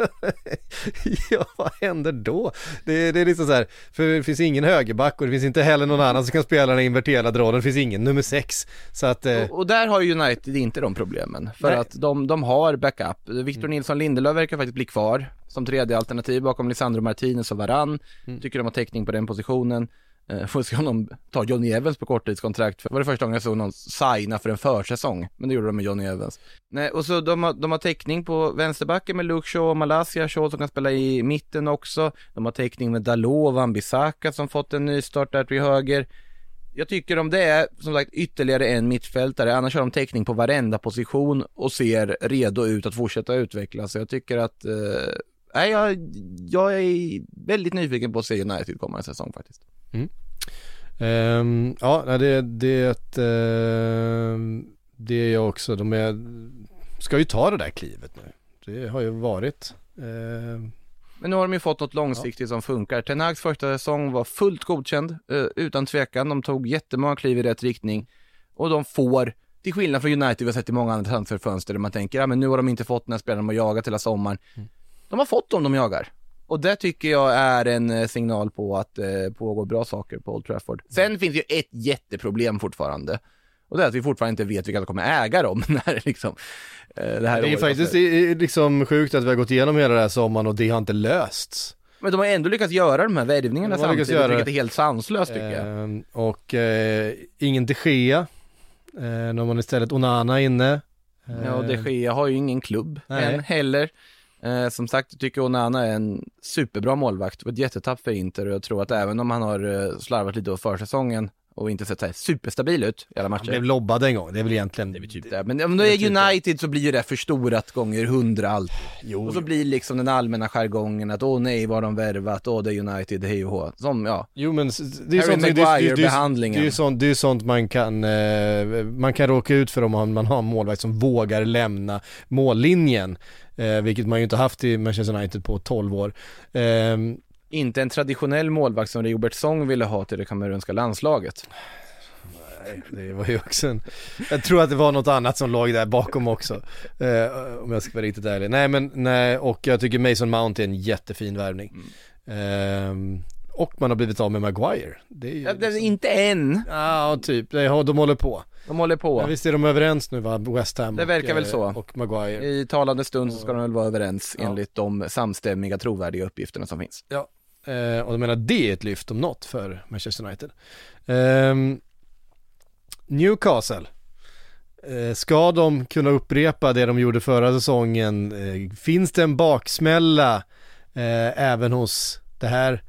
ja, vad händer då? Det, det är liksom så här, för det finns ingen högerback och det finns inte heller någon annan som kan spela den inverterade rollen, det finns ingen nummer sex. Så att, eh, Och, och där har United inte de problemen. För Nej. att de, de har backup. Victor Nilsson Lindelöf verkar faktiskt bli kvar som tredje alternativ bakom Lisandro Martinez och Varann. Tycker de har täckning på den positionen. Eh, får se om de tar Johnny Evans på korttidskontrakt. För det var det första gången jag såg någon signa för en försäsong. Men det gjorde de med Johnny Evans. Nej, och så de har, de har täckning på vänsterbacken med Luke Shaw och Malaysia. Shaw som kan spela i mitten också. De har täckning med Dalot och Wan-Bissaka som fått en ny start där till höger. Jag tycker om det är som sagt ytterligare en mittfältare, annars har de täckning på varenda position och ser redo ut att fortsätta utvecklas. Så jag tycker att, eh, nej jag, jag är väldigt nyfiken på att se United komma en säsong faktiskt. Mm. ehm, ja, nej, det, det, uh, det är jag också, de är, ska ju ta det där klivet nu. Det har ju varit, uh, men nu har de ju fått något långsiktigt som funkar. Ten Hags första säsong var fullt godkänd, eh, utan tvekan. De tog jättemånga kliv i rätt riktning och de får, till skillnad från United vi har sett i många andra transferfönster där man tänker, ja men nu har de inte fått den här spelaren de har jagat hela sommaren. De har fått dem de jagar. Och det tycker jag är en eh, signal på att det eh, pågår bra saker på Old Trafford. Sen finns ju ett jätteproblem fortfarande. Och det är att vi fortfarande inte vet vilka som kommer äga dem när liksom, eh, det här det är faktiskt är liksom sjukt att vi har gått igenom hela den här sommaren och det har inte lösts. Men de har ändå lyckats göra de här värvningarna samtidigt, göra vilket är helt sanslöst tycker jag. Ehm, och eh, ingen de Gea. Eh, de har istället Onana inne. Ja, och de Gea har ju ingen klubb Nej. än heller. Eh, som sagt, tycker Onana är en superbra målvakt och ett jättetapp för Inter och jag tror att även om han har eh, slarvat lite på försäsongen och inte sett så här superstabil ut i alla Han matcher. blev lobbad en gång, det är väl egentligen... Det är väl typ det. Men om det är United så blir ju det förstorat gånger hundra allt. Jo, Och så blir liksom den allmänna jargongen att åh nej, vad har de värvat, åh det är United, hej och hå. Som, ja. Jo men det är Harry sånt, det, det, det, det, det, Maguire-behandlingen. är sånt, det är sånt man kan, eh, man kan råka ut för om man, har en målvakt som vågar lämna mållinjen. Eh, vilket man ju inte haft i Manchester United på 12 år. Ehm, Inte en traditionell målvakt som Robert Song ville ha till det kamerunska landslaget. det var ju också en, jag tror att det var något annat som låg där bakom också. Eh, om jag ska vara riktigt ärlig. Nej men, nej, och jag tycker Mason Mount är en jättefin värvning. Ehm, och man har blivit av med Maguire. Det är ju Ja, liksom- inte än, Ja, typ. Ja, de håller på. de håller på. Men visst är de överens nu va, West Ham Det och, verkar väl eh, så. och Maguire. I talande stund så ska de väl vara överens Ja. enligt de samstämmiga trovärdiga uppgifterna som finns. Eh, och jag menar det är ett lyft om något för Manchester United. Eh, Newcastle. Eh, ska de kunna upprepa det de gjorde förra säsongen? Eh, finns det en baksmälla eh, även hos det här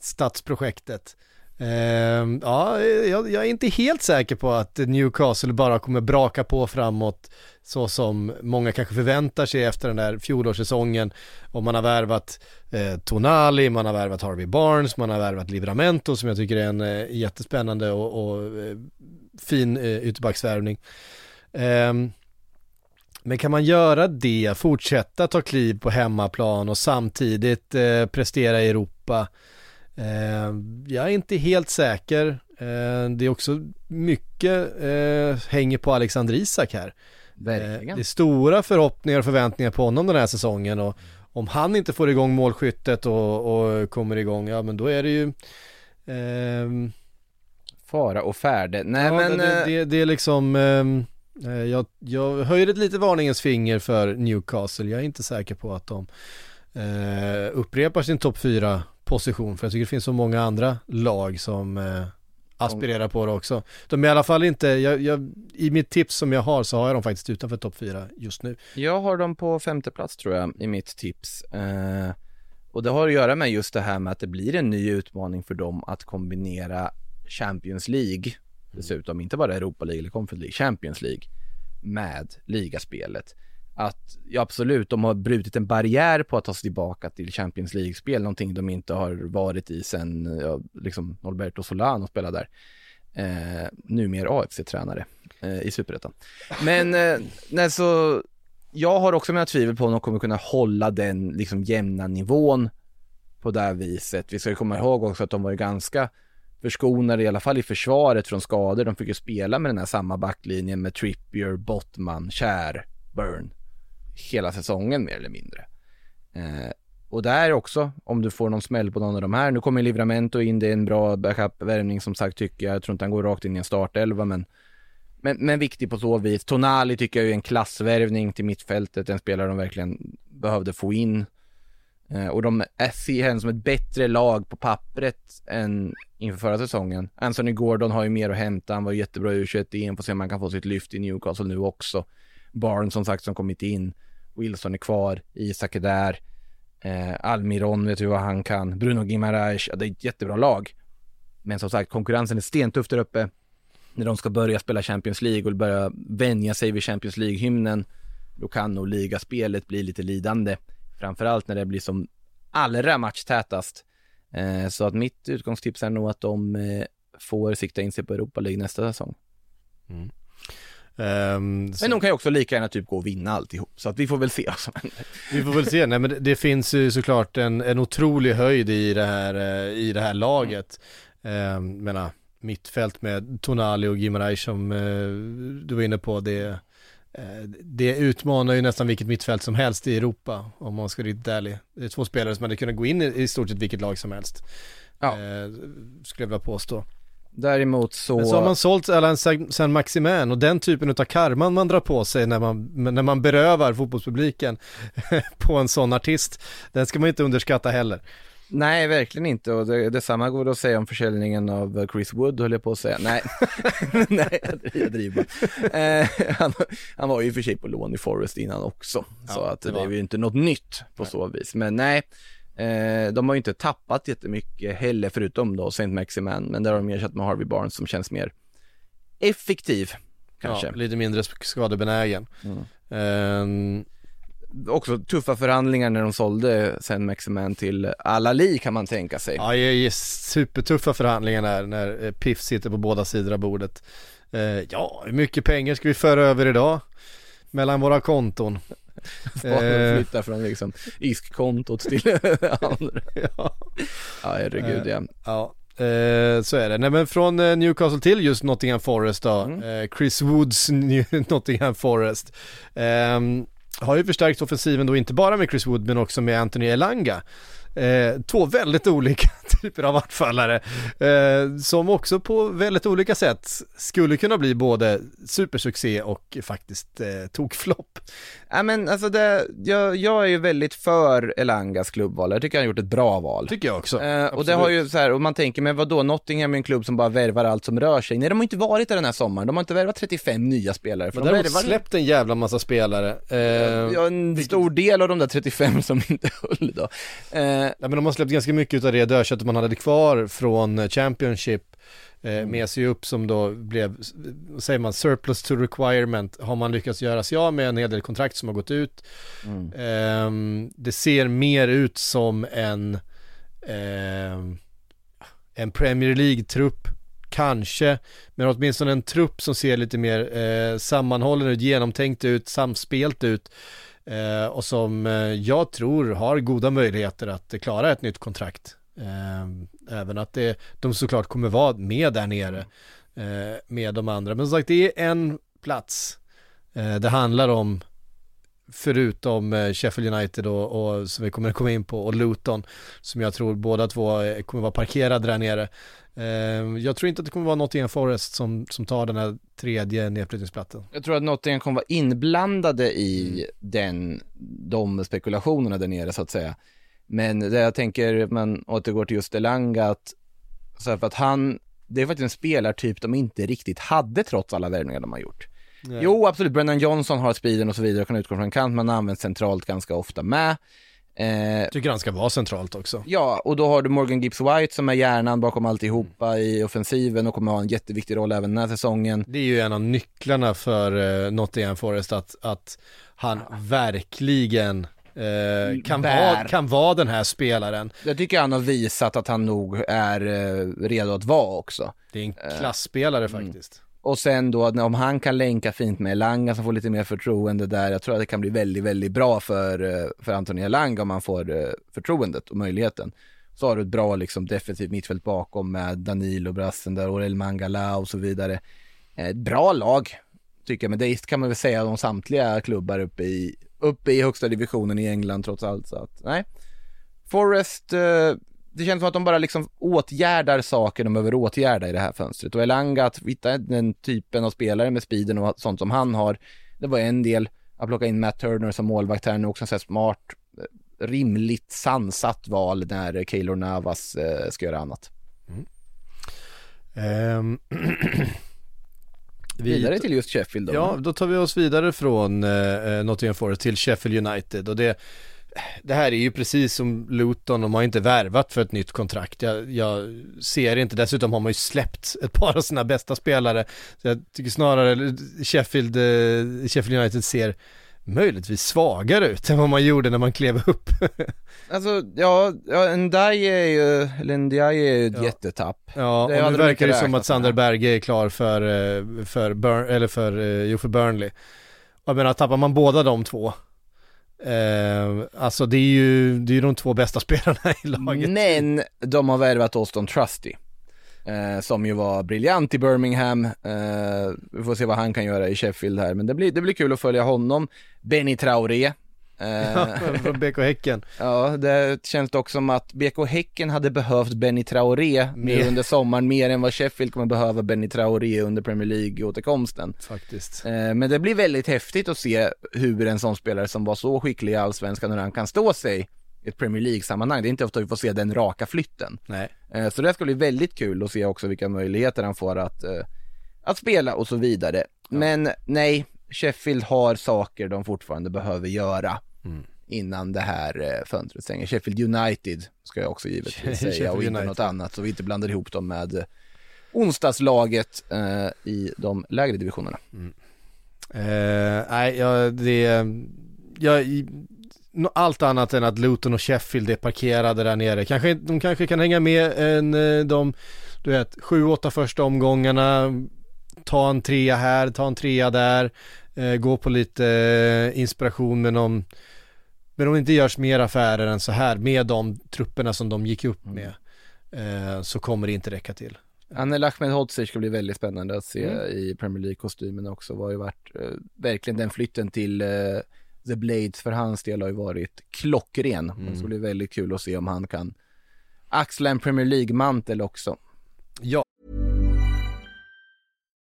stadsprojektet? Ehm, ja, jag, jag är inte helt säker på att Newcastle bara kommer braka på framåt så som många kanske förväntar sig efter den där fjolårssäsongen. Om man har värvat eh, Tonali, man har värvat Harvey Barnes, man har värvat Livramento som jag tycker är en eh, jättespännande och, och eh, fin eh, ytterbacksvärvning. Ehm, men kan man göra det, fortsätta ta kliv på hemmaplan och samtidigt eh, prestera i Europa? Eh, jag är inte helt säker. Eh, det är också mycket eh, hänger på Alexander Isak här. Eh, Verkligen. Det är stora förhoppningar och förväntningar på honom den här säsongen och om han inte får igång målskyttet och, och kommer igång, ja men då är det ju ehm, Fara och färde. Nej ja, men, det, eh, det, det är liksom ehm, eh, jag, jag höjer ett litet varningens finger för Newcastle. Jag är inte säker på att de eh, upprepar sin topp 4 position för jag tycker det finns så många andra lag som eh, aspirerar på det också. De är i alla fall inte, jag, jag, i mitt tips som jag har så har jag dem faktiskt utanför topp 4 just nu. jag har dem på femte plats tror jag i mitt tips. Eh, och det har att göra med just det här med att det blir en ny utmaning för dem att kombinera Champions League, dessutom inte bara Europa League eller Conference League, Champions League med ligaspelet. Att, ja absolut, de har brutit en barriär på att ta sig tillbaka till Champions League-spel, någonting de inte har varit i sen, ja, liksom Norberto Solano spelade där. Eh, numera AFC-tränare eh, i Superettan. Men, eh, nej, så jag har också mina tvivel på om de kommer kunna hålla den liksom jämna nivån på det här viset. Vi ska ju komma ihåg också att de var ju ganska förskonade, i alla fall i försvaret från skador. De fick ju spela med den här samma backlinjen med Trippier, Bottman, Kär, Burn hela säsongen mer eller mindre. Eh, och där också, om du får någon smäll på någon av de här, nu kommer Livramento in, det är en bra backup-värvning som sagt tycker jag, jag tror inte han går rakt in i en startelva men men, men viktig på så vis. Tonali tycker jag är en klassvärvning till mittfältet, en spelare de verkligen behövde få in. Eh, och de är- ser henne som ett bättre lag på pappret än inför förra säsongen. Anthony Gordon har ju mer att hämta, han var jättebra i U21-EM, får se om han kan få sitt lyft i Newcastle nu också. Barnes som sagt som kommit in, Wilson är kvar, Isak är där, eh, Almiron vet vi vad han kan, Bruno Guimaraes, ja, det är ett jättebra lag. Men som sagt, konkurrensen är stentuff där uppe. När de ska börja spela Champions League och börja vänja sig vid Champions League-hymnen, då kan nog ligaspelet bli lite lidande. Framförallt när det blir som allra matchtätast. Eh, så att mitt utgångstips är nog att de eh, får sikta in sig på Europa League nästa säsong. Mm så- Men de kan ju också lika gärna typ gå och vinna alltihop, så att vi får väl se vad som händer. Vi får väl se, nej men det, det finns ju såklart en, en otrolig höjd i det här, eh, i det här laget. Eh, menar, mittfält med Tonali och Gimarais som eh, du var inne på, det, eh, det utmanar ju nästan vilket mittfält som helst i Europa, om man ska vara riktigt ärlig. Det är två spelare som hade kunnat gå in i, i stort sett vilket lag som helst. Ja. Eh, skulle jag vilja påstå. Däremot så... Men så har man sålt Alain Saint Maximin och den typen av karman man drar på sig när man, när man berövar fotbollspubliken på en sån artist, den ska man inte underskatta heller. Nej, verkligen inte och det, detsamma går att säga om försäljningen av Chris Wood höll jag på att säga. Nej, nej jag, driver eh, han, han var ju för sig på lån i Forest innan också, så Ja, att det det, var är ju inte något nytt på så vis. Men nej, Eh, de har ju inte tappat jättemycket heller förutom då St. Maximan, men där har de ersatt med Harvey Barnes som känns mer effektiv kanske. Ja, lite mindre skadebenägen. Mm. Ehm, Också tuffa förhandlingar när de sålde St. Maximan till Alali kan man tänka sig. ja, det är supertuffa förhandlingar när, när eh, Piff sitter på båda sidor av bordet. Eh, ja, hur mycket pengar ska vi föra över idag? Mellan våra konton. Bara Eh. flytta från liksom ISK-kontot till andra. ja. Ja, herregud ja. Ja, eh, så är det. Nej men från eh, Newcastle till just Nottingham Forest då. Mm. Eh, Chris Woods New- Nottingham Forest. Ehm, har ju förstärkt offensiven då inte bara med Chris Wood men också med Anthony Elanga. Eh, två väldigt olika typer av anfallare eh, som också på väldigt olika sätt skulle kunna bli både supersuccé och faktiskt eh, tokflopp. Ja men alltså det, jag, jag är ju väldigt för Elangas klubbval, jag tycker han har gjort ett bra val. Tycker jag också. Eh, och det har ju så här, och man tänker, men vadå, Nottingham är en klubb som bara värvar allt som rör sig. Nej, de har inte varit där den här sommaren, de har inte värvat 35 nya spelare. För Men de däremot värvar- släppt en jävla massa spelare. Eh, Ja, en stor del av de där 35 som inte höll då. Eh, Ja, men de har släppt ganska mycket av det dödköttet man hade kvar från eh, Championship. Eh, med sig upp som då blev, säger man, surplus to requirement. Har man lyckats göra sig av med en hel del kontrakt som har gått ut. mm. Ehm, det ser mer ut som en, ehm, en Premier League-trupp, kanske, men åtminstone en trupp som ser lite mer eh, sammanhållen ut, genomtänkt ut, samspelt ut. eh, Eh, och som eh, jag tror har goda möjligheter att klara ett nytt kontrakt. Eh, även att det, de såklart kommer vara med där nere eh, med de andra. Men som sagt, det är en plats eh, det handlar om förutom eh, Sheffield United och, och som vi kommer att komma in på och Luton som jag tror båda två eh, kommer vara parkerade där nere. Eh, jag tror inte att det kommer vara Nottingham Forest som, som tar den här tredje nedflyttningsplatsen. Jag tror att Nottingham kommer vara inblandade i den, de spekulationerna där nere så att säga. Men det jag tänker, man återgår till just Elanga, att, så här, för att han, det är faktiskt en spelartyp de inte riktigt hade trots alla värvningar de har gjort. Jo, absolut, Brennan Johnson har speeden och så vidare och kan utgå från kant, men används centralt ganska ofta med. Eh, Tycker han ska vara centralt också. Ja, och då har du Morgan Gibbs White som är hjärnan bakom alltihopa i offensiven och kommer ha en jätteviktig roll även den här säsongen. Det är ju en av nycklarna för eh, Nottingham Forest att, att han verkligen eh, kan, Bär. vara, kan vara den här spelaren. Jag tycker han har visat att han nog är eh, redo att vara också. Det är en klassspelare faktiskt. Och sen då att om han kan länka fint med Elanga som får lite mer förtroende där, jag tror att det kan bli väldigt, väldigt bra för, eh, för Antonio Elanga om han får eh, förtroendet och möjligheten. Så har du ett bra liksom defensivt mittfält bakom med Danilo, Brassen där, Orel Mangala och så vidare. Eh, ett bra lag, tycker jag, men det kan man väl säga om samtliga klubbar uppe i, uppe i högsta divisionen i England trots allt. Så att, nej. Forest, eh, det känns som att de bara liksom åtgärdar saker de behöver åtgärda i det här fönstret. Och Elanga, att hitta den typen av spelare med speeden och sånt som han har, det var en del. Att plocka in Matt Turner som målvakt här nu också så här smart, eh, rimligt sansat val när Keylor Navas eh, ska göra annat. Ehm, vi- Vidare till just Sheffield då. Ja, då tar vi oss vidare från eh, Nottingham Forest till Sheffield United och det det här är ju precis som Luton, de har inte värvat för ett nytt kontrakt. Jag, jag ser inte, dessutom har man ju släppt ett par av sina bästa spelare. Så jag tycker snarare Sheffield, eh, Sheffield United ser möjligtvis svagare ut än vad man gjorde när man klev upp. Alltså, ja, ja Ndiaye är ju, eller Ndiaye är ju ett Ja. jättetapp. Ja, Det och nu verkar det som att Sander. Berge är klar för, eh, för, Burn, eller för, eh, jo, för Burnley. Jag menar, tappar man båda de två, eh, alltså det är ju, det är de två bästa spelarna i laget. Men de har värvat Austin Trusty. Eh, som ju var briljant i Birmingham. Eh, vi får se vad han kan göra i Sheffield här, men det blir, det blir kul att följa honom. Benny Traoré. Eh, Från BK Häcken. ja, det känns dock som att BK Häcken hade behövt Benny Traoré nu Mer. under sommaren mer än vad Sheffield kommer behöva Benny Traoré under Premier League-återkomsten. Faktiskt. Eh, Men det blir väldigt häftigt att se hur en sån spelare som var så skicklig i Allsvenskan, hur han kan stå sig i ett Premier League-sammanhang. Det är inte ofta vi får se den raka flytten. Nej. Eh, Så det ska bli väldigt kul att se också vilka möjligheter han får att, att spela och så vidare. Men nej, Sheffield har saker de fortfarande behöver göra. innan det här eh, fönstret stänger. Sheffield United ska jag också givetvis Sheffield säga och inte United. något annat så vi inte blandar ihop dem med eh, onsdagslaget eh, i de lägre divisionerna. Eh, nej, ja, det, ja, i- nå- allt annat än att Luton och Sheffield är parkerade där nere. Kanske, de kanske kan hänga med en, eh, de, du vet, sju, åtta första omgångarna, ta en trea här, ta en trea där, eh, gå på lite eh, inspiration med någon, men om det inte görs mer affärer än så här med de trupperna som de gick upp med, eh, så kommer det inte räcka till. Anel Ahmedhodzic ska bli väldigt spännande att se Mm. i Premier League-kostymen också. Har ju varit eh, verkligen den flytten till eh, The Blades för hans del har ju varit klockren. Mm. Det ska bli väldigt kul att se om han kan axla en Premier League-mantel också. Ja,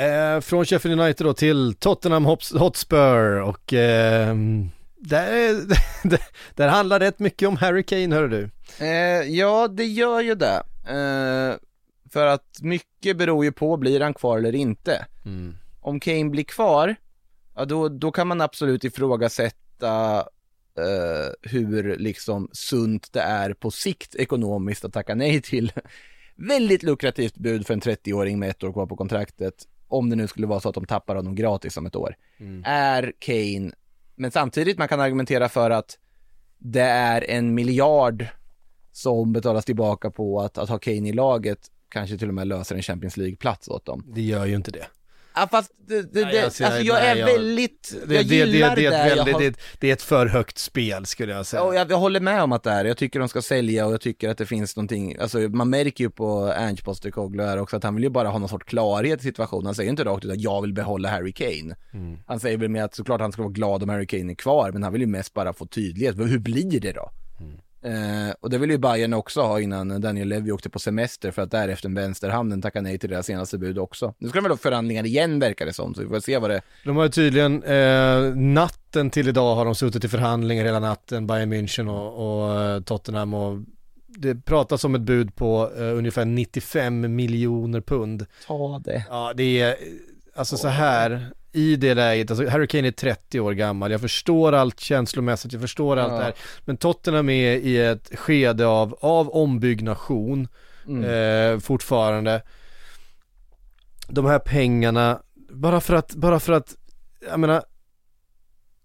Eh, från Sheffield United då till Tottenham Hotspur och eh, där, där, där handlar rätt mycket om Harry Kane hör du. Eh, ja, det gör ju det. Eh, för att mycket beror ju på, blir han kvar eller inte? Om Kane blir kvar, ja då, då kan man absolut ifrågasätta eh, hur liksom sunt det är på sikt ekonomiskt att tacka nej till väldigt lukrativt bud för en 30-åring med ett år kvar på kontraktet. Om det nu skulle vara så att de tappar honom gratis om ett år. Är Kane, men samtidigt man kan argumentera för att det är en miljard som betalas tillbaka på att, att ha Kane i laget kanske till och med löser en Champions League-plats åt dem. Det gör ju inte det. Ja fast det, det, Nej, alltså, alltså, jag- är jag- väldigt, Det, jag gillar det, det, det, är ett väldigt, har, det, det är ett för högt spel skulle jag säga. och jag, jag håller med om att det är, jag tycker de ska sälja och jag tycker att det finns någonting, alltså man märker ju på Ange Postecoglou här också att han vill ju bara ha någon sorts klarhet i situationen, han säger inte rakt ut att jag vill behålla Harry Kane. Mm. Han säger väl med att såklart han ska vara glad om Harry Kane är kvar, men han vill ju mest bara få tydlighet, hur blir det då? Eh, och det vill ju Bayern också ha innan Daniel Levy åkte på semester för att därefter vänsterhanden tacka nej till deras senaste bud också. Nu ska de väl ha förhandlingar igen verkar det som, så vi får se vad det De har ju tydligen, eh, natten till idag har de suttit i förhandlingar hela natten, Bayern München och, och eh, Tottenham och det pratas om ett bud på eh, ungefär 95 miljoner pund. Ta det. Ja, det är, alltså så här, i det läget, alltså Harry Kane är 30 år gammal, jag förstår allt känslomässigt, jag förstår allt Ja. det här, men Tottenham är i ett skede av, av ombyggnation Mm. eh, fortfarande. De här pengarna, bara för att, bara för att, jag menar,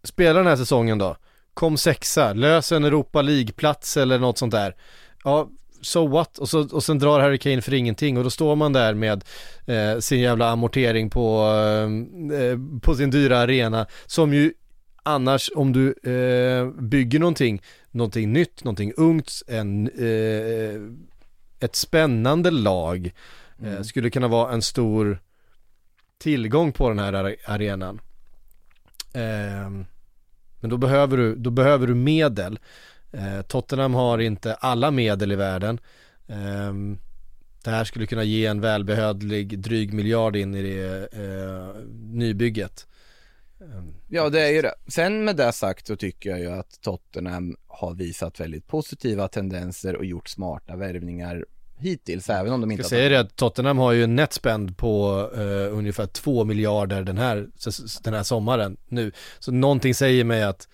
spela den här säsongen då, kom sexa, lös en Europa League-plats eller något sånt där. Ja, so what? Och, så, och sen drar Harry Kane för ingenting och då står man där med eh, sin jävla amortering på, eh, eh, på sin dyra arena som ju annars om du eh, bygger någonting, någonting nytt, någonting ungt, en, eh, ett spännande lag eh, skulle kunna vara en stor tillgång på den här are- arenan. Men då behöver du, då behöver du medel. Eh, Tottenham har inte alla medel i världen. Ehm, det här skulle kunna ge en välbehövlig dryg miljard in i det eh, nybygget. Ehm, Ja, det är ju det. Sen med det sagt så tycker jag ju att Tottenham har visat väldigt positiva tendenser och gjort smarta värvningar hittills, även om de inte Jag säger det att Tottenham har ju en netspend på eh, ungefär 2 miljarder den här, den här sommaren nu. Så någonting säger mig att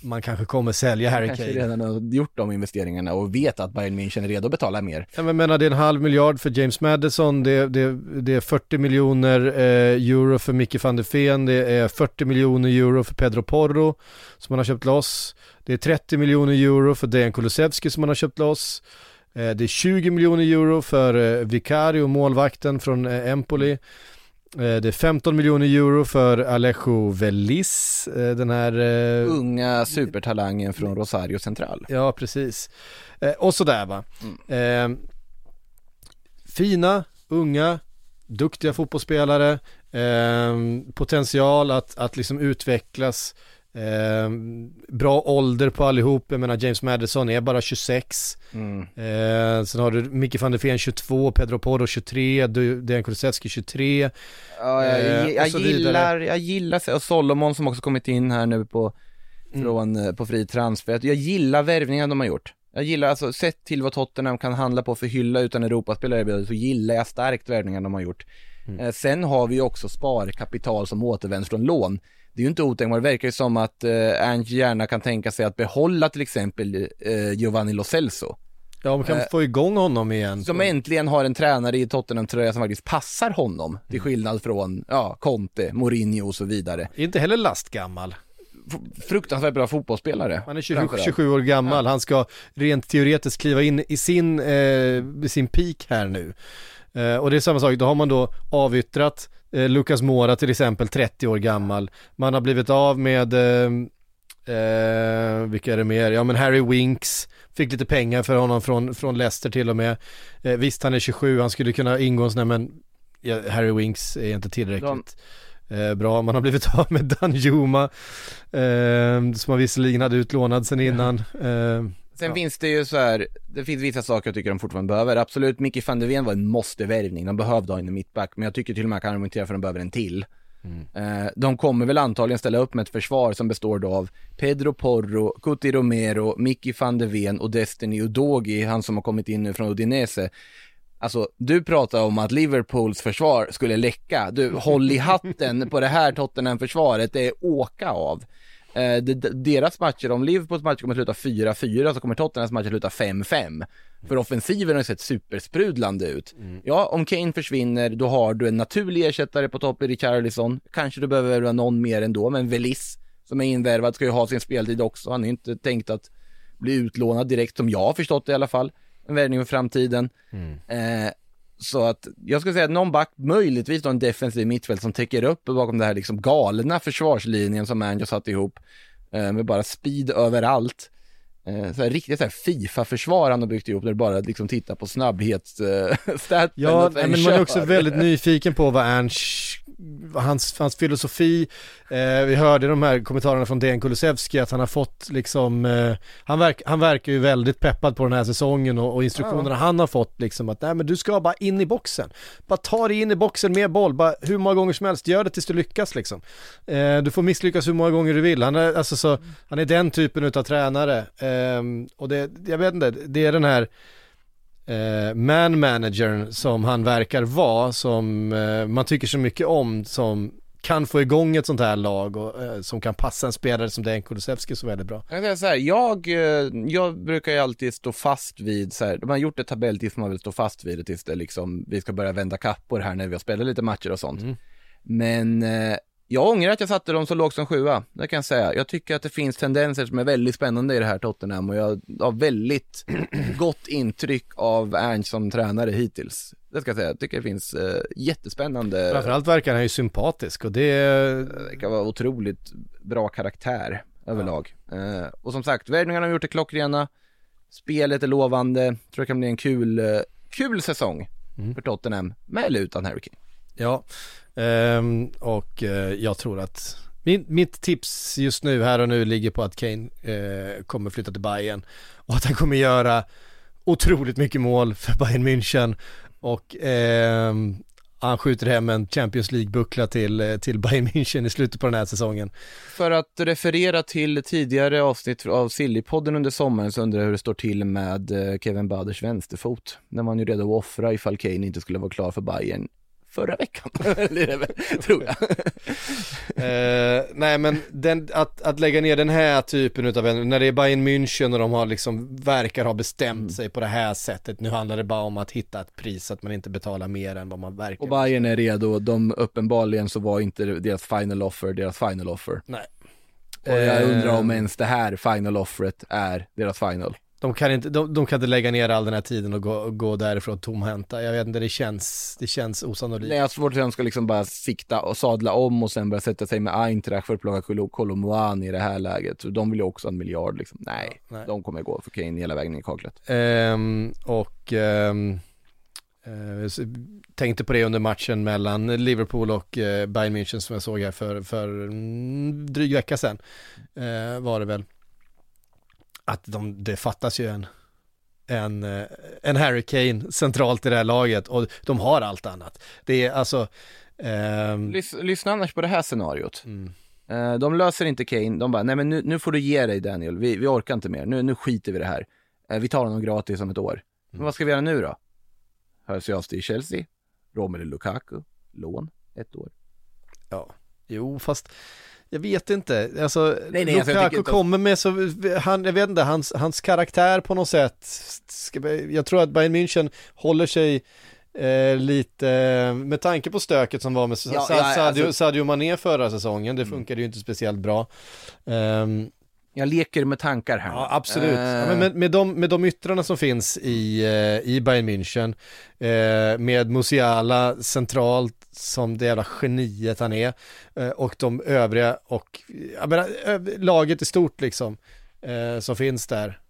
man kanske kommer sälja Harry kanske Kane. redan har gjort de investeringarna och vet att Bayern München är redo att betala mer. Ja, men Jag menar det är en halv miljard för James Madison, det, det, det är 40 miljoner eh, euro för Micke van der Ven, det är 40 miljoner euro för Pedro Porro som man har köpt loss. Det är 30 miljoner euro för Dejan Kulusevski som man har köpt loss. Eh, det är 20 miljoner euro för eh, Vicario, målvakten från eh, Empoli. Eh, det är 15 miljoner euro för Alejo Velis, eh, den här eh, Unga supertalangen från Rosario Central. Ja, precis. Och sådär va. Eh, fina, unga, duktiga fotbollsspelare. Ehm, potential att, att liksom utvecklas. Ehm, bra ålder på allihop, jag menar James Madison är bara 26. Mm. Ehm, sen har du Micke van der Ven 22, Pedro Porro 23, Du- Dejan Kulusevski 23. Ja, jag, Eh, jag, jag så vidare. gillar, jag gillar, och Solomon som också kommit in här nu på, Mm. från, eh, på fri transfer. Jag gillar värvningen de har gjort. Jag gillar, alltså sett till vad Tottenham kan handla på för hylla utan Europaspelare erbjuder, så gillar jag starkt värvningen de har gjort. Mm. Eh, sen har vi också sparkapital som återvänds från lån. Det är ju inte otänkbart, det verkar ju som att eh, Ernst gärna kan tänka sig att behålla till exempel eh, Giovanni Lo Celso. Ja, man kan Eh, få igång honom igen. Som äntligen har en tränare i Tottenham-tröja som faktiskt passar honom, till skillnad från, ja, Conte, Mourinho och så vidare. Inte heller lastgammal. Fruktansvärt bra fotbollsspelare. Han är 27, framförallt. 27 år gammal, han ska rent teoretiskt kliva in i sin, eh, sin peak här nu. Eh, och det är samma sak, då har man då avyttrat eh, Lucas Mora till exempel, 30 år gammal. Man har blivit av med, eh, eh, vilka är det mer? Ja men Harry Winks, fick lite pengar för honom från, från Leicester till och med. Eh, visst han är 27, han skulle kunna ingå en sån här men ja, Harry Winks är inte tillräckligt. Eh, bra, man har blivit av med Danjuma eh, som man visserligen hade utlånad sen innan. Eh, Sen Ja. finns det ju så här, det finns vissa saker jag tycker de fortfarande behöver. Absolut, Micke van der Ven var en måste-värvning. De behövde ha en mittback, men jag tycker till och med man kan argumentera för att de behöver en till. Eh, De kommer väl antagligen ställa upp med ett försvar som består då av Pedro Porro, Cuti Romero, Micke van der Ven och Destiny Udogi, han som har kommit in nu från Udinese. Alltså, du pratar om att Liverpools försvar skulle läcka. Du, håll i hatten på det här Tottenham-försvaret, det är åka av. Eh, de, de, deras matcher, om Liverpools matcher kommer sluta 4-4 så kommer Tottenhams matcher sluta 5-5. För offensiven har ju sett supersprudlande ut. Ja, om Kane försvinner, då har du en naturlig ersättare på topp i Richarlison. Kanske du behöver någon mer ändå, men Velis som är invärvad ska ju ha sin speltid också. Han är inte tänkt att bli utlånad direkt, som jag har förstått det i alla fall. En värvning för framtiden. Eh, så att jag skulle säga att någon back, möjligtvis då en defensiv mittfält som täcker upp bakom det här liksom galna försvarslinjen som Angels satt ihop. Eh, med bara speed överallt. Eh, så här, riktigt så här Fifa-försvar han har byggt ihop där du bara liksom tittar på snabbhets eh, staten Ja, men man är också väldigt nyfiken på vad Ernst, hans, hans filosofi, eh, vi hörde de här kommentarerna från Dejan Kulusevski att han har fått liksom, eh, han, verk, han verkar ju väldigt peppad på den här säsongen och, och instruktionerna han har fått liksom att nej men du ska bara in i boxen, bara ta dig in i boxen med boll, bara hur många gånger som helst, gör det tills du lyckas liksom. Eh, du får misslyckas hur många gånger du vill, han är alltså så, han är den typen utav tränare Ehm, och det, jag vet inte, det är den här eh, man-managern som han verkar vara, som eh, man tycker så mycket om, som kan få igång ett sånt här lag och eh, som kan passa en spelare som Dejan Kulusevski så väldigt bra. Jag kan säga så här, jag, jag brukar ju alltid stå fast vid så här, de har gjort ett tabelltips man vill stå fast vid det tills det liksom, vi ska börja vända kappor här när vi har spelat lite matcher och sånt. Mm. Men jag ångrar att jag satte dem så lågt som sjua, det kan jag säga. Jag tycker att det finns tendenser som är väldigt spännande i det här Tottenham och jag har väldigt gott intryck av Ernst som tränare hittills. Det ska jag säga, jag tycker det finns eh, jättespännande, Framförallt verkar han ju sympatisk och det, det kan vara otroligt bra karaktär överlag. Eh, och som sagt, värvningarna har gjort det klockrena, spelet är lovande, tror det kan bli en kul, eh, kul säsong Mm. för Tottenham, med eller utan Harry Kane ja, um, och uh, jag tror att min, mitt tips just nu, här och nu, ligger på att Kane uh, kommer flytta till Bayern och att han kommer göra otroligt mycket mål för Bayern München och ehm, han skjuter hem en Champions League-buckla till, eh, till Bayern München i slutet på den här säsongen. För att referera till tidigare avsnitt av Sillypodden under sommaren så undrar jag hur det står till med Kevin Baders vänsterfot. När man ju redo att offra ifall Kane inte skulle vara klar för Bayern förra veckan, tror jag. Eh, nej men den, att, att lägga ner den här typen utav när det är Bayern München och de har liksom, verkar ha bestämt Mm. sig på det här sättet. Nu handlar det bara om att hitta ett pris så att man inte betalar mer än vad man verkar. Och Bayern är redo, de uppenbarligen så var inte deras final offer deras final offer. Nej. Och jag Eh, undrar om ens det här final offeret är deras final. De kan inte, de, de kan inte lägga ner all den här tiden och gå, gå därifrån tomhänta. Jag vet inte, det känns, det känns osannolikt. Nej, jag har svårt att de ska liksom bara sikta och sadla om och sen börja sätta sig med Eintracht för att plocka Kolo- Kolomuani i det här läget. Så de vill ju också ha en miljard liksom. Nej, nej. de kommer gå för Kane hela vägen i kaklet. Ehm, och ehm, Eh, tänkte på det under matchen mellan Liverpool och eh, Bayern München som jag såg här för, för mm, dryg vecka sedan. Eh, var det väl. Att de, det fattas ju en, en, eh, en Harry Kane centralt i det här laget och de har allt annat. Det är alltså... ehm, Lys- lyssna annars på det här scenariot. mm, Eh, de löser inte Kane, de bara, nej men nu, nu får du ge dig Daniel, vi, vi orkar inte mer, nu, nu skiter vi det här. Eh, vi tar honom gratis om ett år. Men vad ska vi göra nu då? Hör sig av till Chelsea, Romelu Lukaku, lån, ett år. Ja, jo fast jag vet inte, alltså Nej, nej, alltså, Lukaku tycker inte- kommer med så, han, jag vet inte, hans, hans karaktär på något sätt, jag tror att Bayern München håller sig eh, lite, med tanke på stöket som var med Ja, Sa- ja, Sadio, alltså- Sadio Mané förra säsongen, det Mm. funkade ju inte speciellt bra. Ehm, jag leker med tankar här. Ja, absolut. Uh... Ja, men med, med, de, med de yttrarna som finns i, eh, i Bayern München, eh, med Musiala centralt som det jävla geniet han är, eh, och de övriga och, jag menar, eh, laget i stort liksom, eh, som finns där.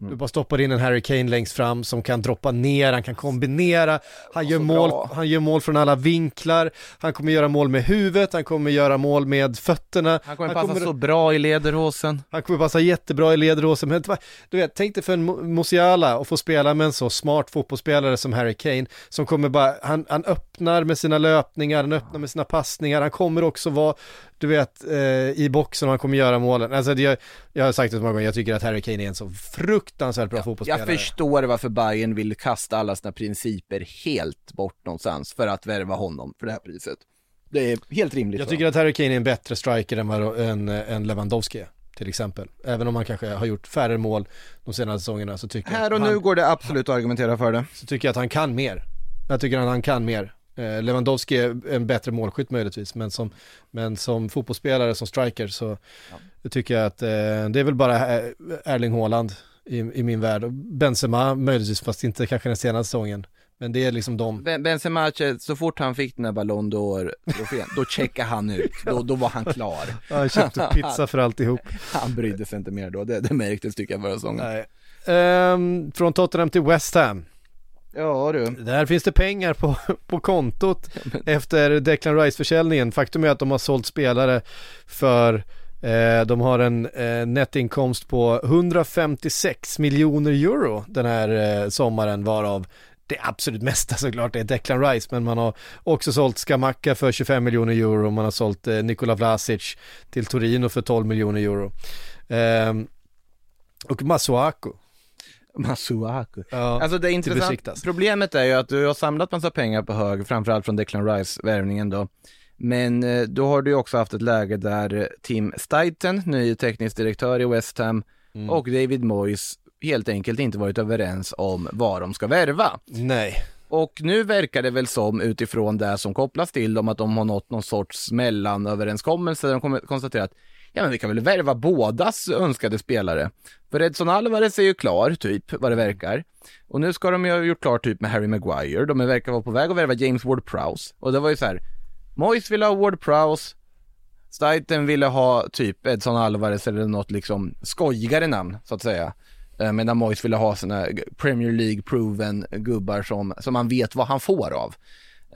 Mm. Du bara stoppar in en Harry Kane längst fram som kan droppa ner, han kan kombinera, han, gör mål, bra. han gör mål från alla vinklar, han kommer göra mål med huvudet, han kommer göra mål med fötterna. han kommer passa så bra i lederhosen. Han kommer passa jättebra i ledrosen, men du vet, tänk dig för en Musiala att få spela med en så smart fotbollsspelare som Harry Kane, som kommer bara, han, han öppnar med sina löpningar, han öppnar med sina passningar, han kommer också vara, du vet, eh, i boxen han kommer göra målen. Alltså jag, jag har sagt det så många gånger, jag tycker att Harry Kane är en så fruktansvärt bra fotbollsspelare. Jag förstår varför Bayern vill kasta alla sina principer helt bort någonstans för att värva honom för det här priset. Det är helt rimligt. Jag tycker att Harry Kane är en bättre striker än, än, än Lewandowski till exempel. Även om han kanske har gjort färre mål de senaste säsongerna så tycker jag Här och han, nu går det absolut att argumentera för det. så tycker jag att han kan mer. Jag tycker att han kan mer. Eh, Lewandowski är en bättre målskytt möjligtvis, men som, men som fotbollsspelare, som striker så tycker jag att eh, det är väl bara eh, Erling Haaland i, i min värld. Benzema möjligtvis, fast inte kanske den senaste säsongen. Men det är liksom de. Ben- Benzema, så fort han fick den här Ballon d'Or-trofén, då checkade han ut. Då, då var han klar. Han köpte pizza för alltihop. Han brydde sig inte mer då, det, det märktes tycker jag förra säsongen. Nej. Ehm, från Tottenham till West Ham. Ja du. Där finns det pengar på, på kontot efter Declan Rice-försäljningen. Faktum är att de har sålt spelare för eh, de har en eh, nettinkomst på 156 miljoner euro den här eh, sommaren varav det absolut mesta såklart är Declan Rice men man har också sålt Skamacka för 25 miljoner euro man har sålt eh, Nikola Vlasic till Torino för 12 miljoner euro. Ehm, och Masuaku. Masuaku. Ja, Alltså det är intressant, problemet är ju att du har samlat massa pengar på hög, framförallt från Declan Rice-värvningen då. Men eh, då har du ju också haft ett läge där eh, Tim Steiten, ny teknisk direktör i West Ham, Mm. och David Moyes helt enkelt inte varit överens om vad de ska värva. Nej. Och nu verkar det väl som utifrån det som kopplas till dem att de har nått någon sorts mellanöverenskommelse. De kommer konstatera att ja men vi kan väl värva bådas önskade spelare. För Edson Alvarez är ju klar, typ, vad det verkar. Och nu ska de ju ha gjort klart typ med Harry Maguire. De verkar vara på väg att värva James Ward-Prowse. Och det var ju så här, Moyes ville ha Ward-Prowse, Staiten ville ha typ Edson Alvarez eller något liksom skojigare namn, så att säga. Eh, medan Moyes ville ha sina Premier League-proven gubbar som, som man vet vad han får av.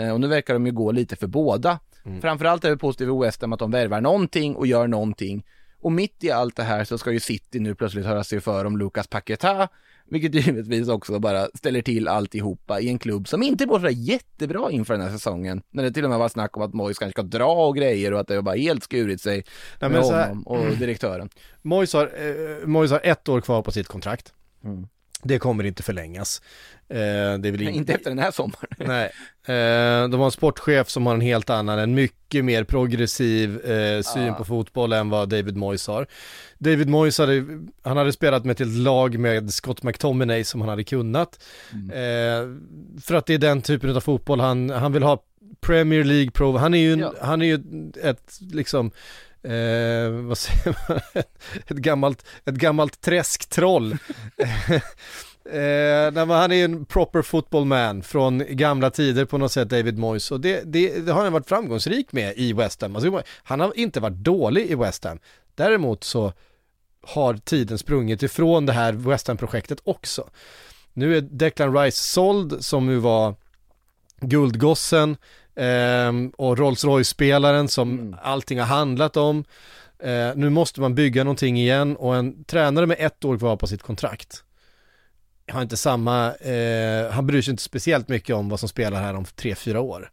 Eh, och nu verkar de ju gå lite för båda. Framförallt är det positivt i West Ham att de värvar någonting och gör någonting. Och mitt i allt det här så ska ju City nu plötsligt höra sig för om Lucas Paqueta, vilket givetvis också bara ställer till alltihopa i en klubb som inte går sådär jättebra inför den här säsongen. När det till och med var snack om att Moyes kanske ska dra och grejer och att det bara helt skurit sig Nej, med här- honom och direktören. Moyes har, eh, Moyes har ett år kvar på sitt kontrakt. Mm. Det kommer inte förlängas. Eh, det är väl in... Inte efter den här sommaren. Nej. Eh, de har en sportchef som har en helt annan, en mycket mer progressiv eh, syn Ah. på fotboll än vad David Moyes har. David Moyes hade, han hade spelat med ett helt lag med Scott McTominay som han hade kunnat. Eh, för att det är den typen av fotboll han, han vill ha Premier League Pro, han är ju, Ja. han är ju ett liksom Eh, vad säger man? ett gammalt, ett gammalt träsktroll. Eh, han är en proper football man från gamla tider på något sätt, David Moyes. Och det, det, det har han varit framgångsrik med i West Ham. Alltså, han har inte varit dålig i West Ham. Däremot så har tiden sprungit ifrån det här West Ham-projektet också. Nu är Declan Rice såld som nu var guldgossen eh, och Rolls Royce-spelaren som Mm. allting har handlat om. Eh, nu måste man bygga någonting igen och en tränare med ett år kvar på sitt kontrakt har inte samma, eh, han bryr sig inte speciellt mycket om vad som spelar här om tre, fyra år.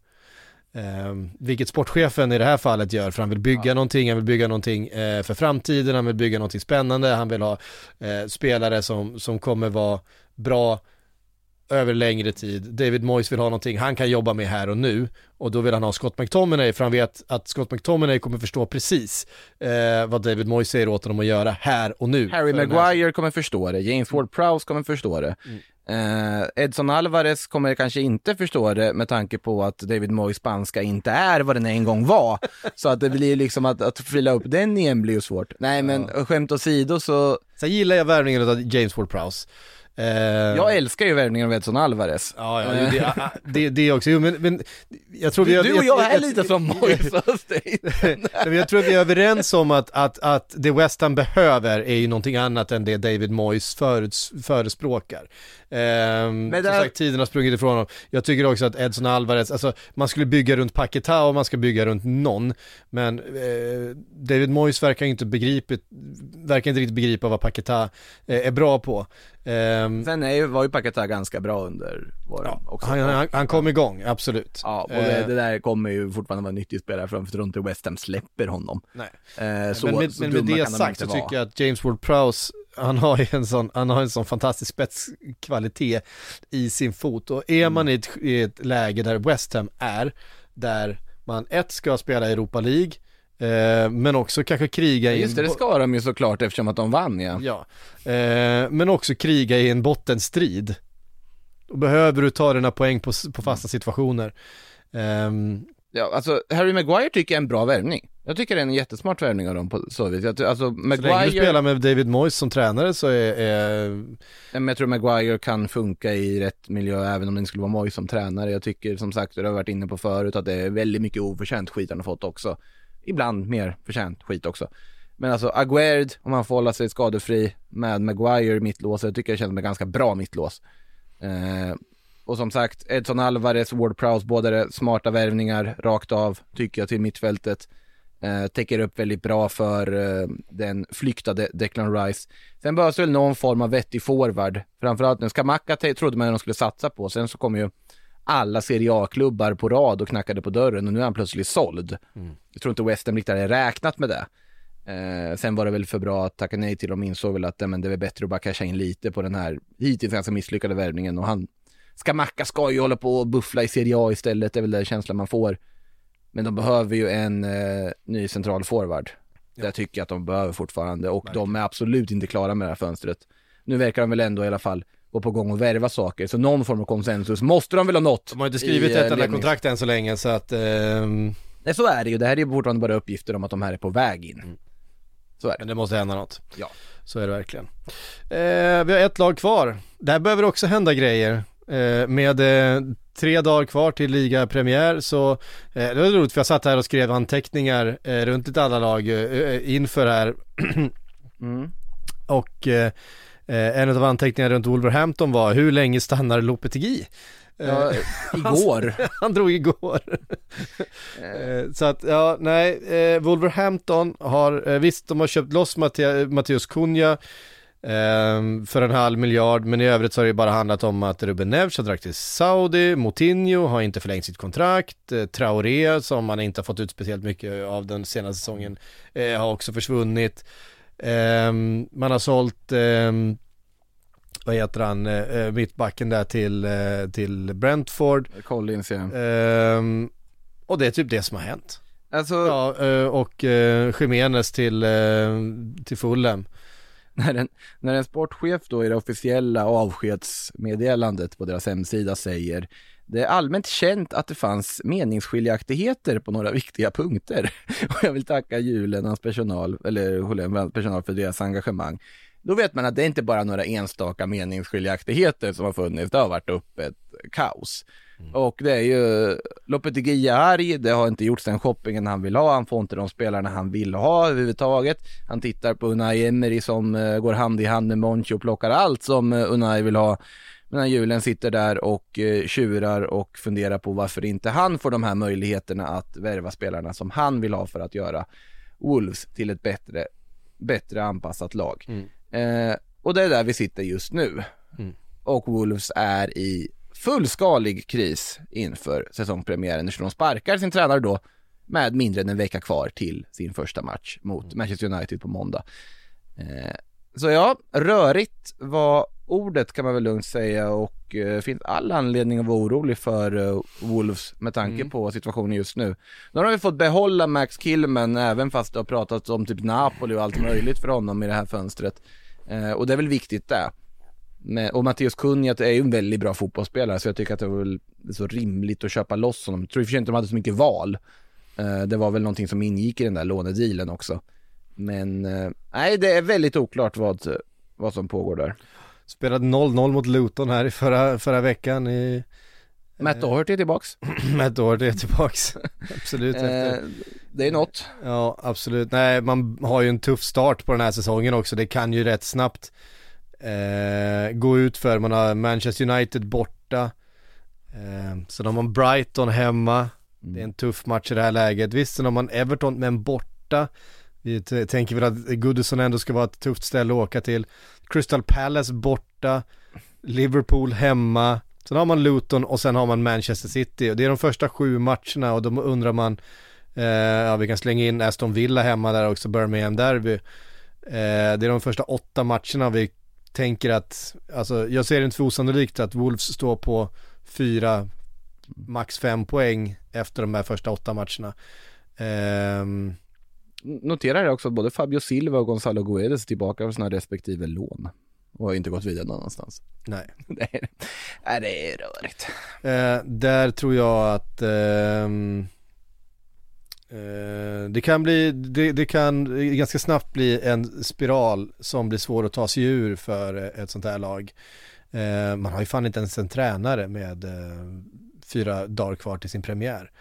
Eh, vilket sportchefen i det här fallet gör, för han vill bygga Ja. någonting, han vill bygga någonting eh, för framtiden, han vill bygga någonting spännande, han vill ha eh, spelare som, som kommer vara bra över längre tid. David Moyes vill ha någonting han kan jobba med här och nu och då vill han ha Scott McTominay för han vet att Scott McTominay kommer förstå precis eh, vad David Moyes säger åt honom att göra här och nu. Harry Maguire kommer förstå det, James Ward-Prowse kommer förstå det. Eh, Edson Alvarez kommer kanske inte förstå det med tanke på att David Moyes spanska inte är vad den en gång var. så att det blir liksom att, att fylla upp den igen blir ju svårt. Nej men skämt åsido så, Sen gillar jag värvningen av James Ward-Prowse. Eh, jag älskar ju värvningen av Edson Alvarez. Ja, ja det, det, det, det också. Jo, men, men jag tror vi Du, du och jag är lite som jag, och State. Nej, men jag tror vi är överens om att, att, att det West Ham behöver är ju någonting annat än det David Moyes föruts, förespråkar. Ehm, Men som där- sagt, tiden har sprungit ifrån honom. Jag tycker också att Edson Alvarez, alltså man skulle bygga runt Paketa och man ska bygga runt någon. Men eh, David Moyes verkar inte begripit, verkar inte riktigt begripa vad Paketa eh, är bra på. Ehm, Sen är ju, var ju Paketa ganska bra under våren ja, också. han, han, han kom igång, absolut. Ja, och det, Eh, det där kommer ju fortfarande vara en nyttig spelare för jag tror inte West Ham släpper honom. nej. Eh, så, men med, så men med det sagt så inte tycker vara. jag att James Ward-Prowse, han har ju en sån, han har en sån fantastisk spetskvalitet i sin fot och är man i ett, i ett läge där West Ham är, där man ett ska spela Europa League, eh, men också kanske kriga i Just det, det ska de ju såklart eftersom att de vann ja. Ja, eh, men också kriga i en bottenstrid. Då behöver du ta dina poäng på, på fasta situationer. Ehm, ja. Alltså Harry Maguire tycker jag är en bra värvning. Jag tycker det är en jättesmart värvning av dem på så vis. Jag, alltså så länge du Maguire, spelar med David Moyes som tränare så är, är men jag tror Maguire kan funka i rätt miljö även om det inte skulle vara Moyes som tränare. Jag tycker som sagt, det har jag varit inne på förut, att det är väldigt mycket oförtjänt skit han har fått också. Ibland mer förtjänt skit också. Men alltså Aguerd, om han får hålla sig skadefri med Maguire i jag tycker det känns som ett ganska bra mittlås. Eh, och som sagt, Edson Alvarez, Ward Prowse, båda är smarta värvningar rakt av, tycker jag, till mittfältet. Eh, täcker upp väldigt bra för eh, den flyktade Declan Rice. Sen behövs väl någon form av vettig forward. Framförallt nu, Skamacka trodde man att de skulle satsa på, sen så kom ju alla Serie A-klubbar på rad och knackade på dörren och nu är han plötsligt såld. Jag tror inte West Ham riktigt hade räknat med det. Eh, sen var det väl för bra att tacka nej till dem, insåg väl att men det är väl bättre att bara casha in lite på den här hittills ganska misslyckade värvningen och han Skamacka ska ju hålla på och buffla i Serie A istället, det är väl den känslan man får. Men de behöver ju en eh, ny central forward. Det tycker jag att de behöver fortfarande och de är absolut inte klara med det här fönstret. Nu verkar de väl ändå i alla fall gå på gång och värva saker, så någon form av konsensus måste de väl ha nått. De har inte skrivit i, eh, ett enda lednings- kontrakt än så länge så att ehm, Nej så är det ju, det här är ju fortfarande bara uppgifter om att de här är på väg in. Så är det. Men det måste hända något. Ja. Så är det verkligen. Eh, vi har ett lag kvar. Där behöver också hända grejer. Eh, med eh, tre dagar kvar till ligapremiär så eh, det var roligt för jag satt här och skrev anteckningar eh, runt lite alla lag eh, inför här Mm. och eh, eh, en av anteckningarna runt Wolverhampton var hur länge stannar Lopetegui? Ja, Eh, igår. han drog igår. Eh, Så att, ja, nej, Wolverhampton har, visst de har köpt loss Matte- Matteus Cunha eh, för en halv miljard, men i övrigt så har det bara handlat om att Ruben Neves har dragit till Saudi, Moutinho har inte förlängt sitt kontrakt, Traoré som man inte har fått ut speciellt mycket av den senaste säsongen har också försvunnit. Eh, man har sålt eh, vad heter han, eh, eh, mittbacken där till, eh, till Brentford. Collins ja. Ehm, och det är typ det som har hänt. Alltså, Ja, eh, och uh, Jimenez till, eh, till Fulham. när en, när en sportchef då i det officiella avskedsmeddelandet på deras hemsida säger det är allmänt känt att det fanns meningsskiljaktigheter på några viktiga punkter. Och jag vill tacka Julen och hans personal, eller Holén personal för deras engagemang. Då vet man att det är inte bara några enstaka meningsskiljaktigheter som har funnits, det har varit upp ett kaos. Och det är ju, Lopetegui är arg, det har inte gjorts den shoppingen han vill ha, han får inte de spelarna han vill ha överhuvudtaget. Han tittar på Unai Emery som eh, går hand i hand med Monchi och plockar allt som eh, Unai vill ha. Medan Julen sitter där och eh, tjurar och funderar på varför inte han får de här möjligheterna att värva spelarna som han vill ha för att göra Wolves till ett bättre, bättre anpassat lag. Eh, och det är där vi sitter just nu. Mm. Och Wolves är i fullskalig kris inför säsongpremiären eftersom de sparkar sin tränare då med mindre än en vecka kvar till sin första match mot Manchester United på måndag. Eh, så ja, rörigt var ordet kan man väl lugnt säga och eh, finns all anledning att vara orolig för eh, Wolves med tanke Mm. på situationen just nu. Nu har vi fått behålla Max Killman även fast det har pratats om typ Napoli och allt möjligt för honom i det här fönstret. Eh, och det är väl viktigt det. Men, och Matteus Kunjat är ju en väldigt bra fotbollsspelare så jag tycker att det var väl så rimligt att köpa loss honom. Jag tror i och för sig inte de hade så mycket val. Det var väl någonting som ingick i den där lånedealen också. Men eh, nej, det är väldigt oklart vad, vad som pågår där. Spelade 0-0 mot Luton här i förra, förra veckan i Matt Doherty är tillbaks. år det är tillbaks. absolut. Efter. Eh, det är något. Ja, absolut. Nej, man har ju en tuff start på den här säsongen också. Det kan ju rätt snabbt eh, gå ut för. Man har Manchester United borta. Eh, sen har man Brighton hemma. Det är en tuff match i det här läget. Visst, sen har man Everton men borta. Vi tänker väl att Goodison ändå ska vara ett tufft ställe att åka till. Crystal Palace borta. Liverpool hemma. Sen har man Luton och sen har man Manchester City. Och det är de första sju matcherna och då undrar man Eh, ja, vi kan slänga in Aston Villa hemma där också, Birmingham Derby. Eh, det är de första åtta matcherna vi tänker att, alltså jag ser det inte för osannolikt att Wolves står på fyra, max fem poäng efter de här första åtta matcherna. Eh, Noterar jag också att både Fabio Silva och Gonzalo Guedes är tillbaka från sina respektive lån. Och har inte gått vidare någon annanstans. nej. Det är, nej, det är rörigt. Eh, där tror jag att ehm, eh, det kan bli, det, det kan ganska snabbt bli en spiral som blir svår att ta sig ur för ett sånt här lag. Eh, man har ju fan inte ens en tränare med eh, fyra dagar kvar till sin premiär.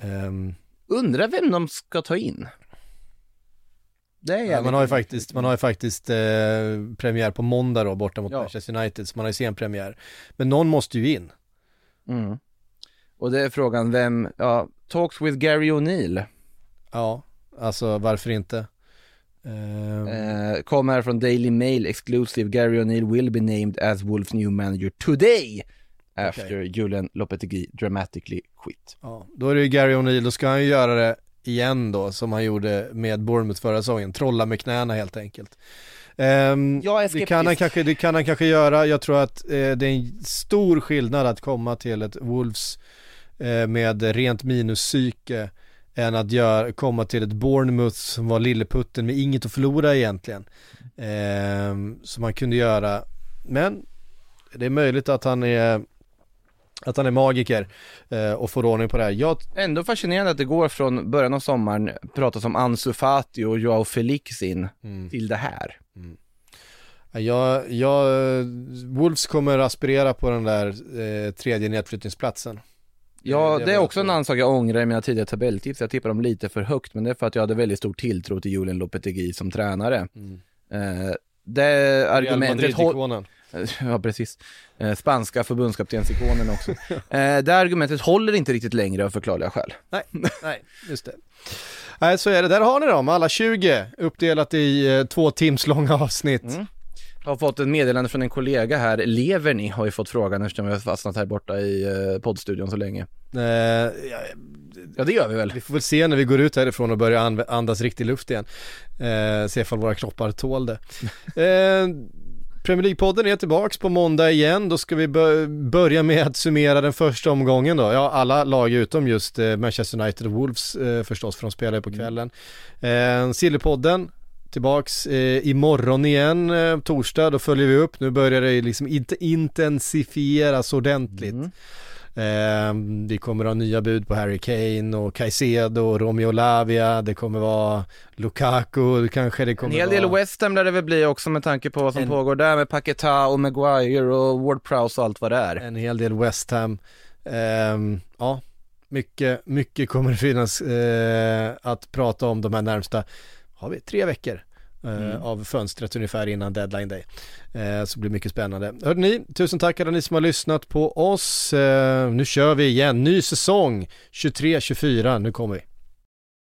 Ehm, Undrar vem de ska ta in? Ja, man har ju faktiskt, man har ju faktiskt eh, premiär på måndag då borta mot Ja. Manchester United, så man har ju sen premiär. Men någon måste ju in. Mm. Och det är frågan vem, ja, talks with Gary O'Neill. Ja, alltså varför inte? Ehm, Eh, kommer från Daily Mail exclusive. Gary O'Neill will be named as Wolves new manager today. After Julian Lopetegui dramatically quit. Ja, då är det ju Gary O'Neill, då ska han ju göra det igen då som han gjorde med Bournemouth förra säsongen, trolla med knäna helt enkelt. Ehm, Jag är det, kan han skeptisk. kanske, det kan han kanske göra, jag tror att eh, det är en stor skillnad att komma till ett Wolves eh, med rent minuspsyke än att gör, komma till ett Bournemouth som var lilleputten med inget att förlora egentligen. Ehm, som han kunde göra, men det är möjligt att han är att han är magiker eh, och får ordning på det här. Jag Ändå fascinerande att det går från början av sommaren, pratas om Ansu Fati och Joao Felix in, till det här. Jag, jag, Wolves kommer aspirera på den där eh, tredje nedflyttningsplatsen. Ja, det det är också så. en annan sak jag ångrar i mina tidigare tabelltips. Jag tippar dem lite för högt, men det är för att jag hade väldigt stor tilltro till Julian Lopetegui som tränare. Eh, det argumentet håll... Ja, precis. Eh, spanska förbundskaptensikonen också. eh, det argumentet håller inte riktigt längre av förklarliga skäl. Nej, nej, just det. Nej, så är det. Där har ni dem, alla 20, uppdelat i eh, två timslånga avsnitt. Mm. Jag har fått ett meddelande från en kollega här. Lever ni? Har ju fått frågan eftersom vi har fastnat här borta i poddstudion så länge. Eh, ja, Ja, det gör vi väl. vi får väl se när vi går ut härifrån och börjar andas riktig luft igen. Eh, se ifall våra kroppar tål det. Eh, Premier League-podden är tillbaks på måndag igen. Då ska vi bö- börja med att summera den första omgången då. Ja, alla lag utom just eh, Manchester United och Wolves eh, förstås, för de spelar ju på kvällen. Eh, Sillypodden tillbaks eh, imorgon igen, eh, torsdag, då följer vi upp. Nu börjar det liksom inte intensifieras ordentligt. Mm. Eh, vi kommer ha nya bud på Harry Kane och Caicedo och Romeo Lavia. Det kommer vara Lukaku, kanske det En kommer hel del vara... West Ham lär det väl bli också med tanke på vad som En- pågår där med Paketa och Maguire och Ward Prowse och allt vad det är. En hel del West Ham. Ehm, ja, mycket, mycket kommer det finnas eh, att prata om de här närmsta, har vi tre veckor? Mm. av fönstret ungefär innan deadline day. Eh, så det blir mycket spännande. Hörde ni, tusen tack alla ni som har lyssnat på oss. Eh, nu kör vi igen, ny säsong 23-24, nu kommer vi.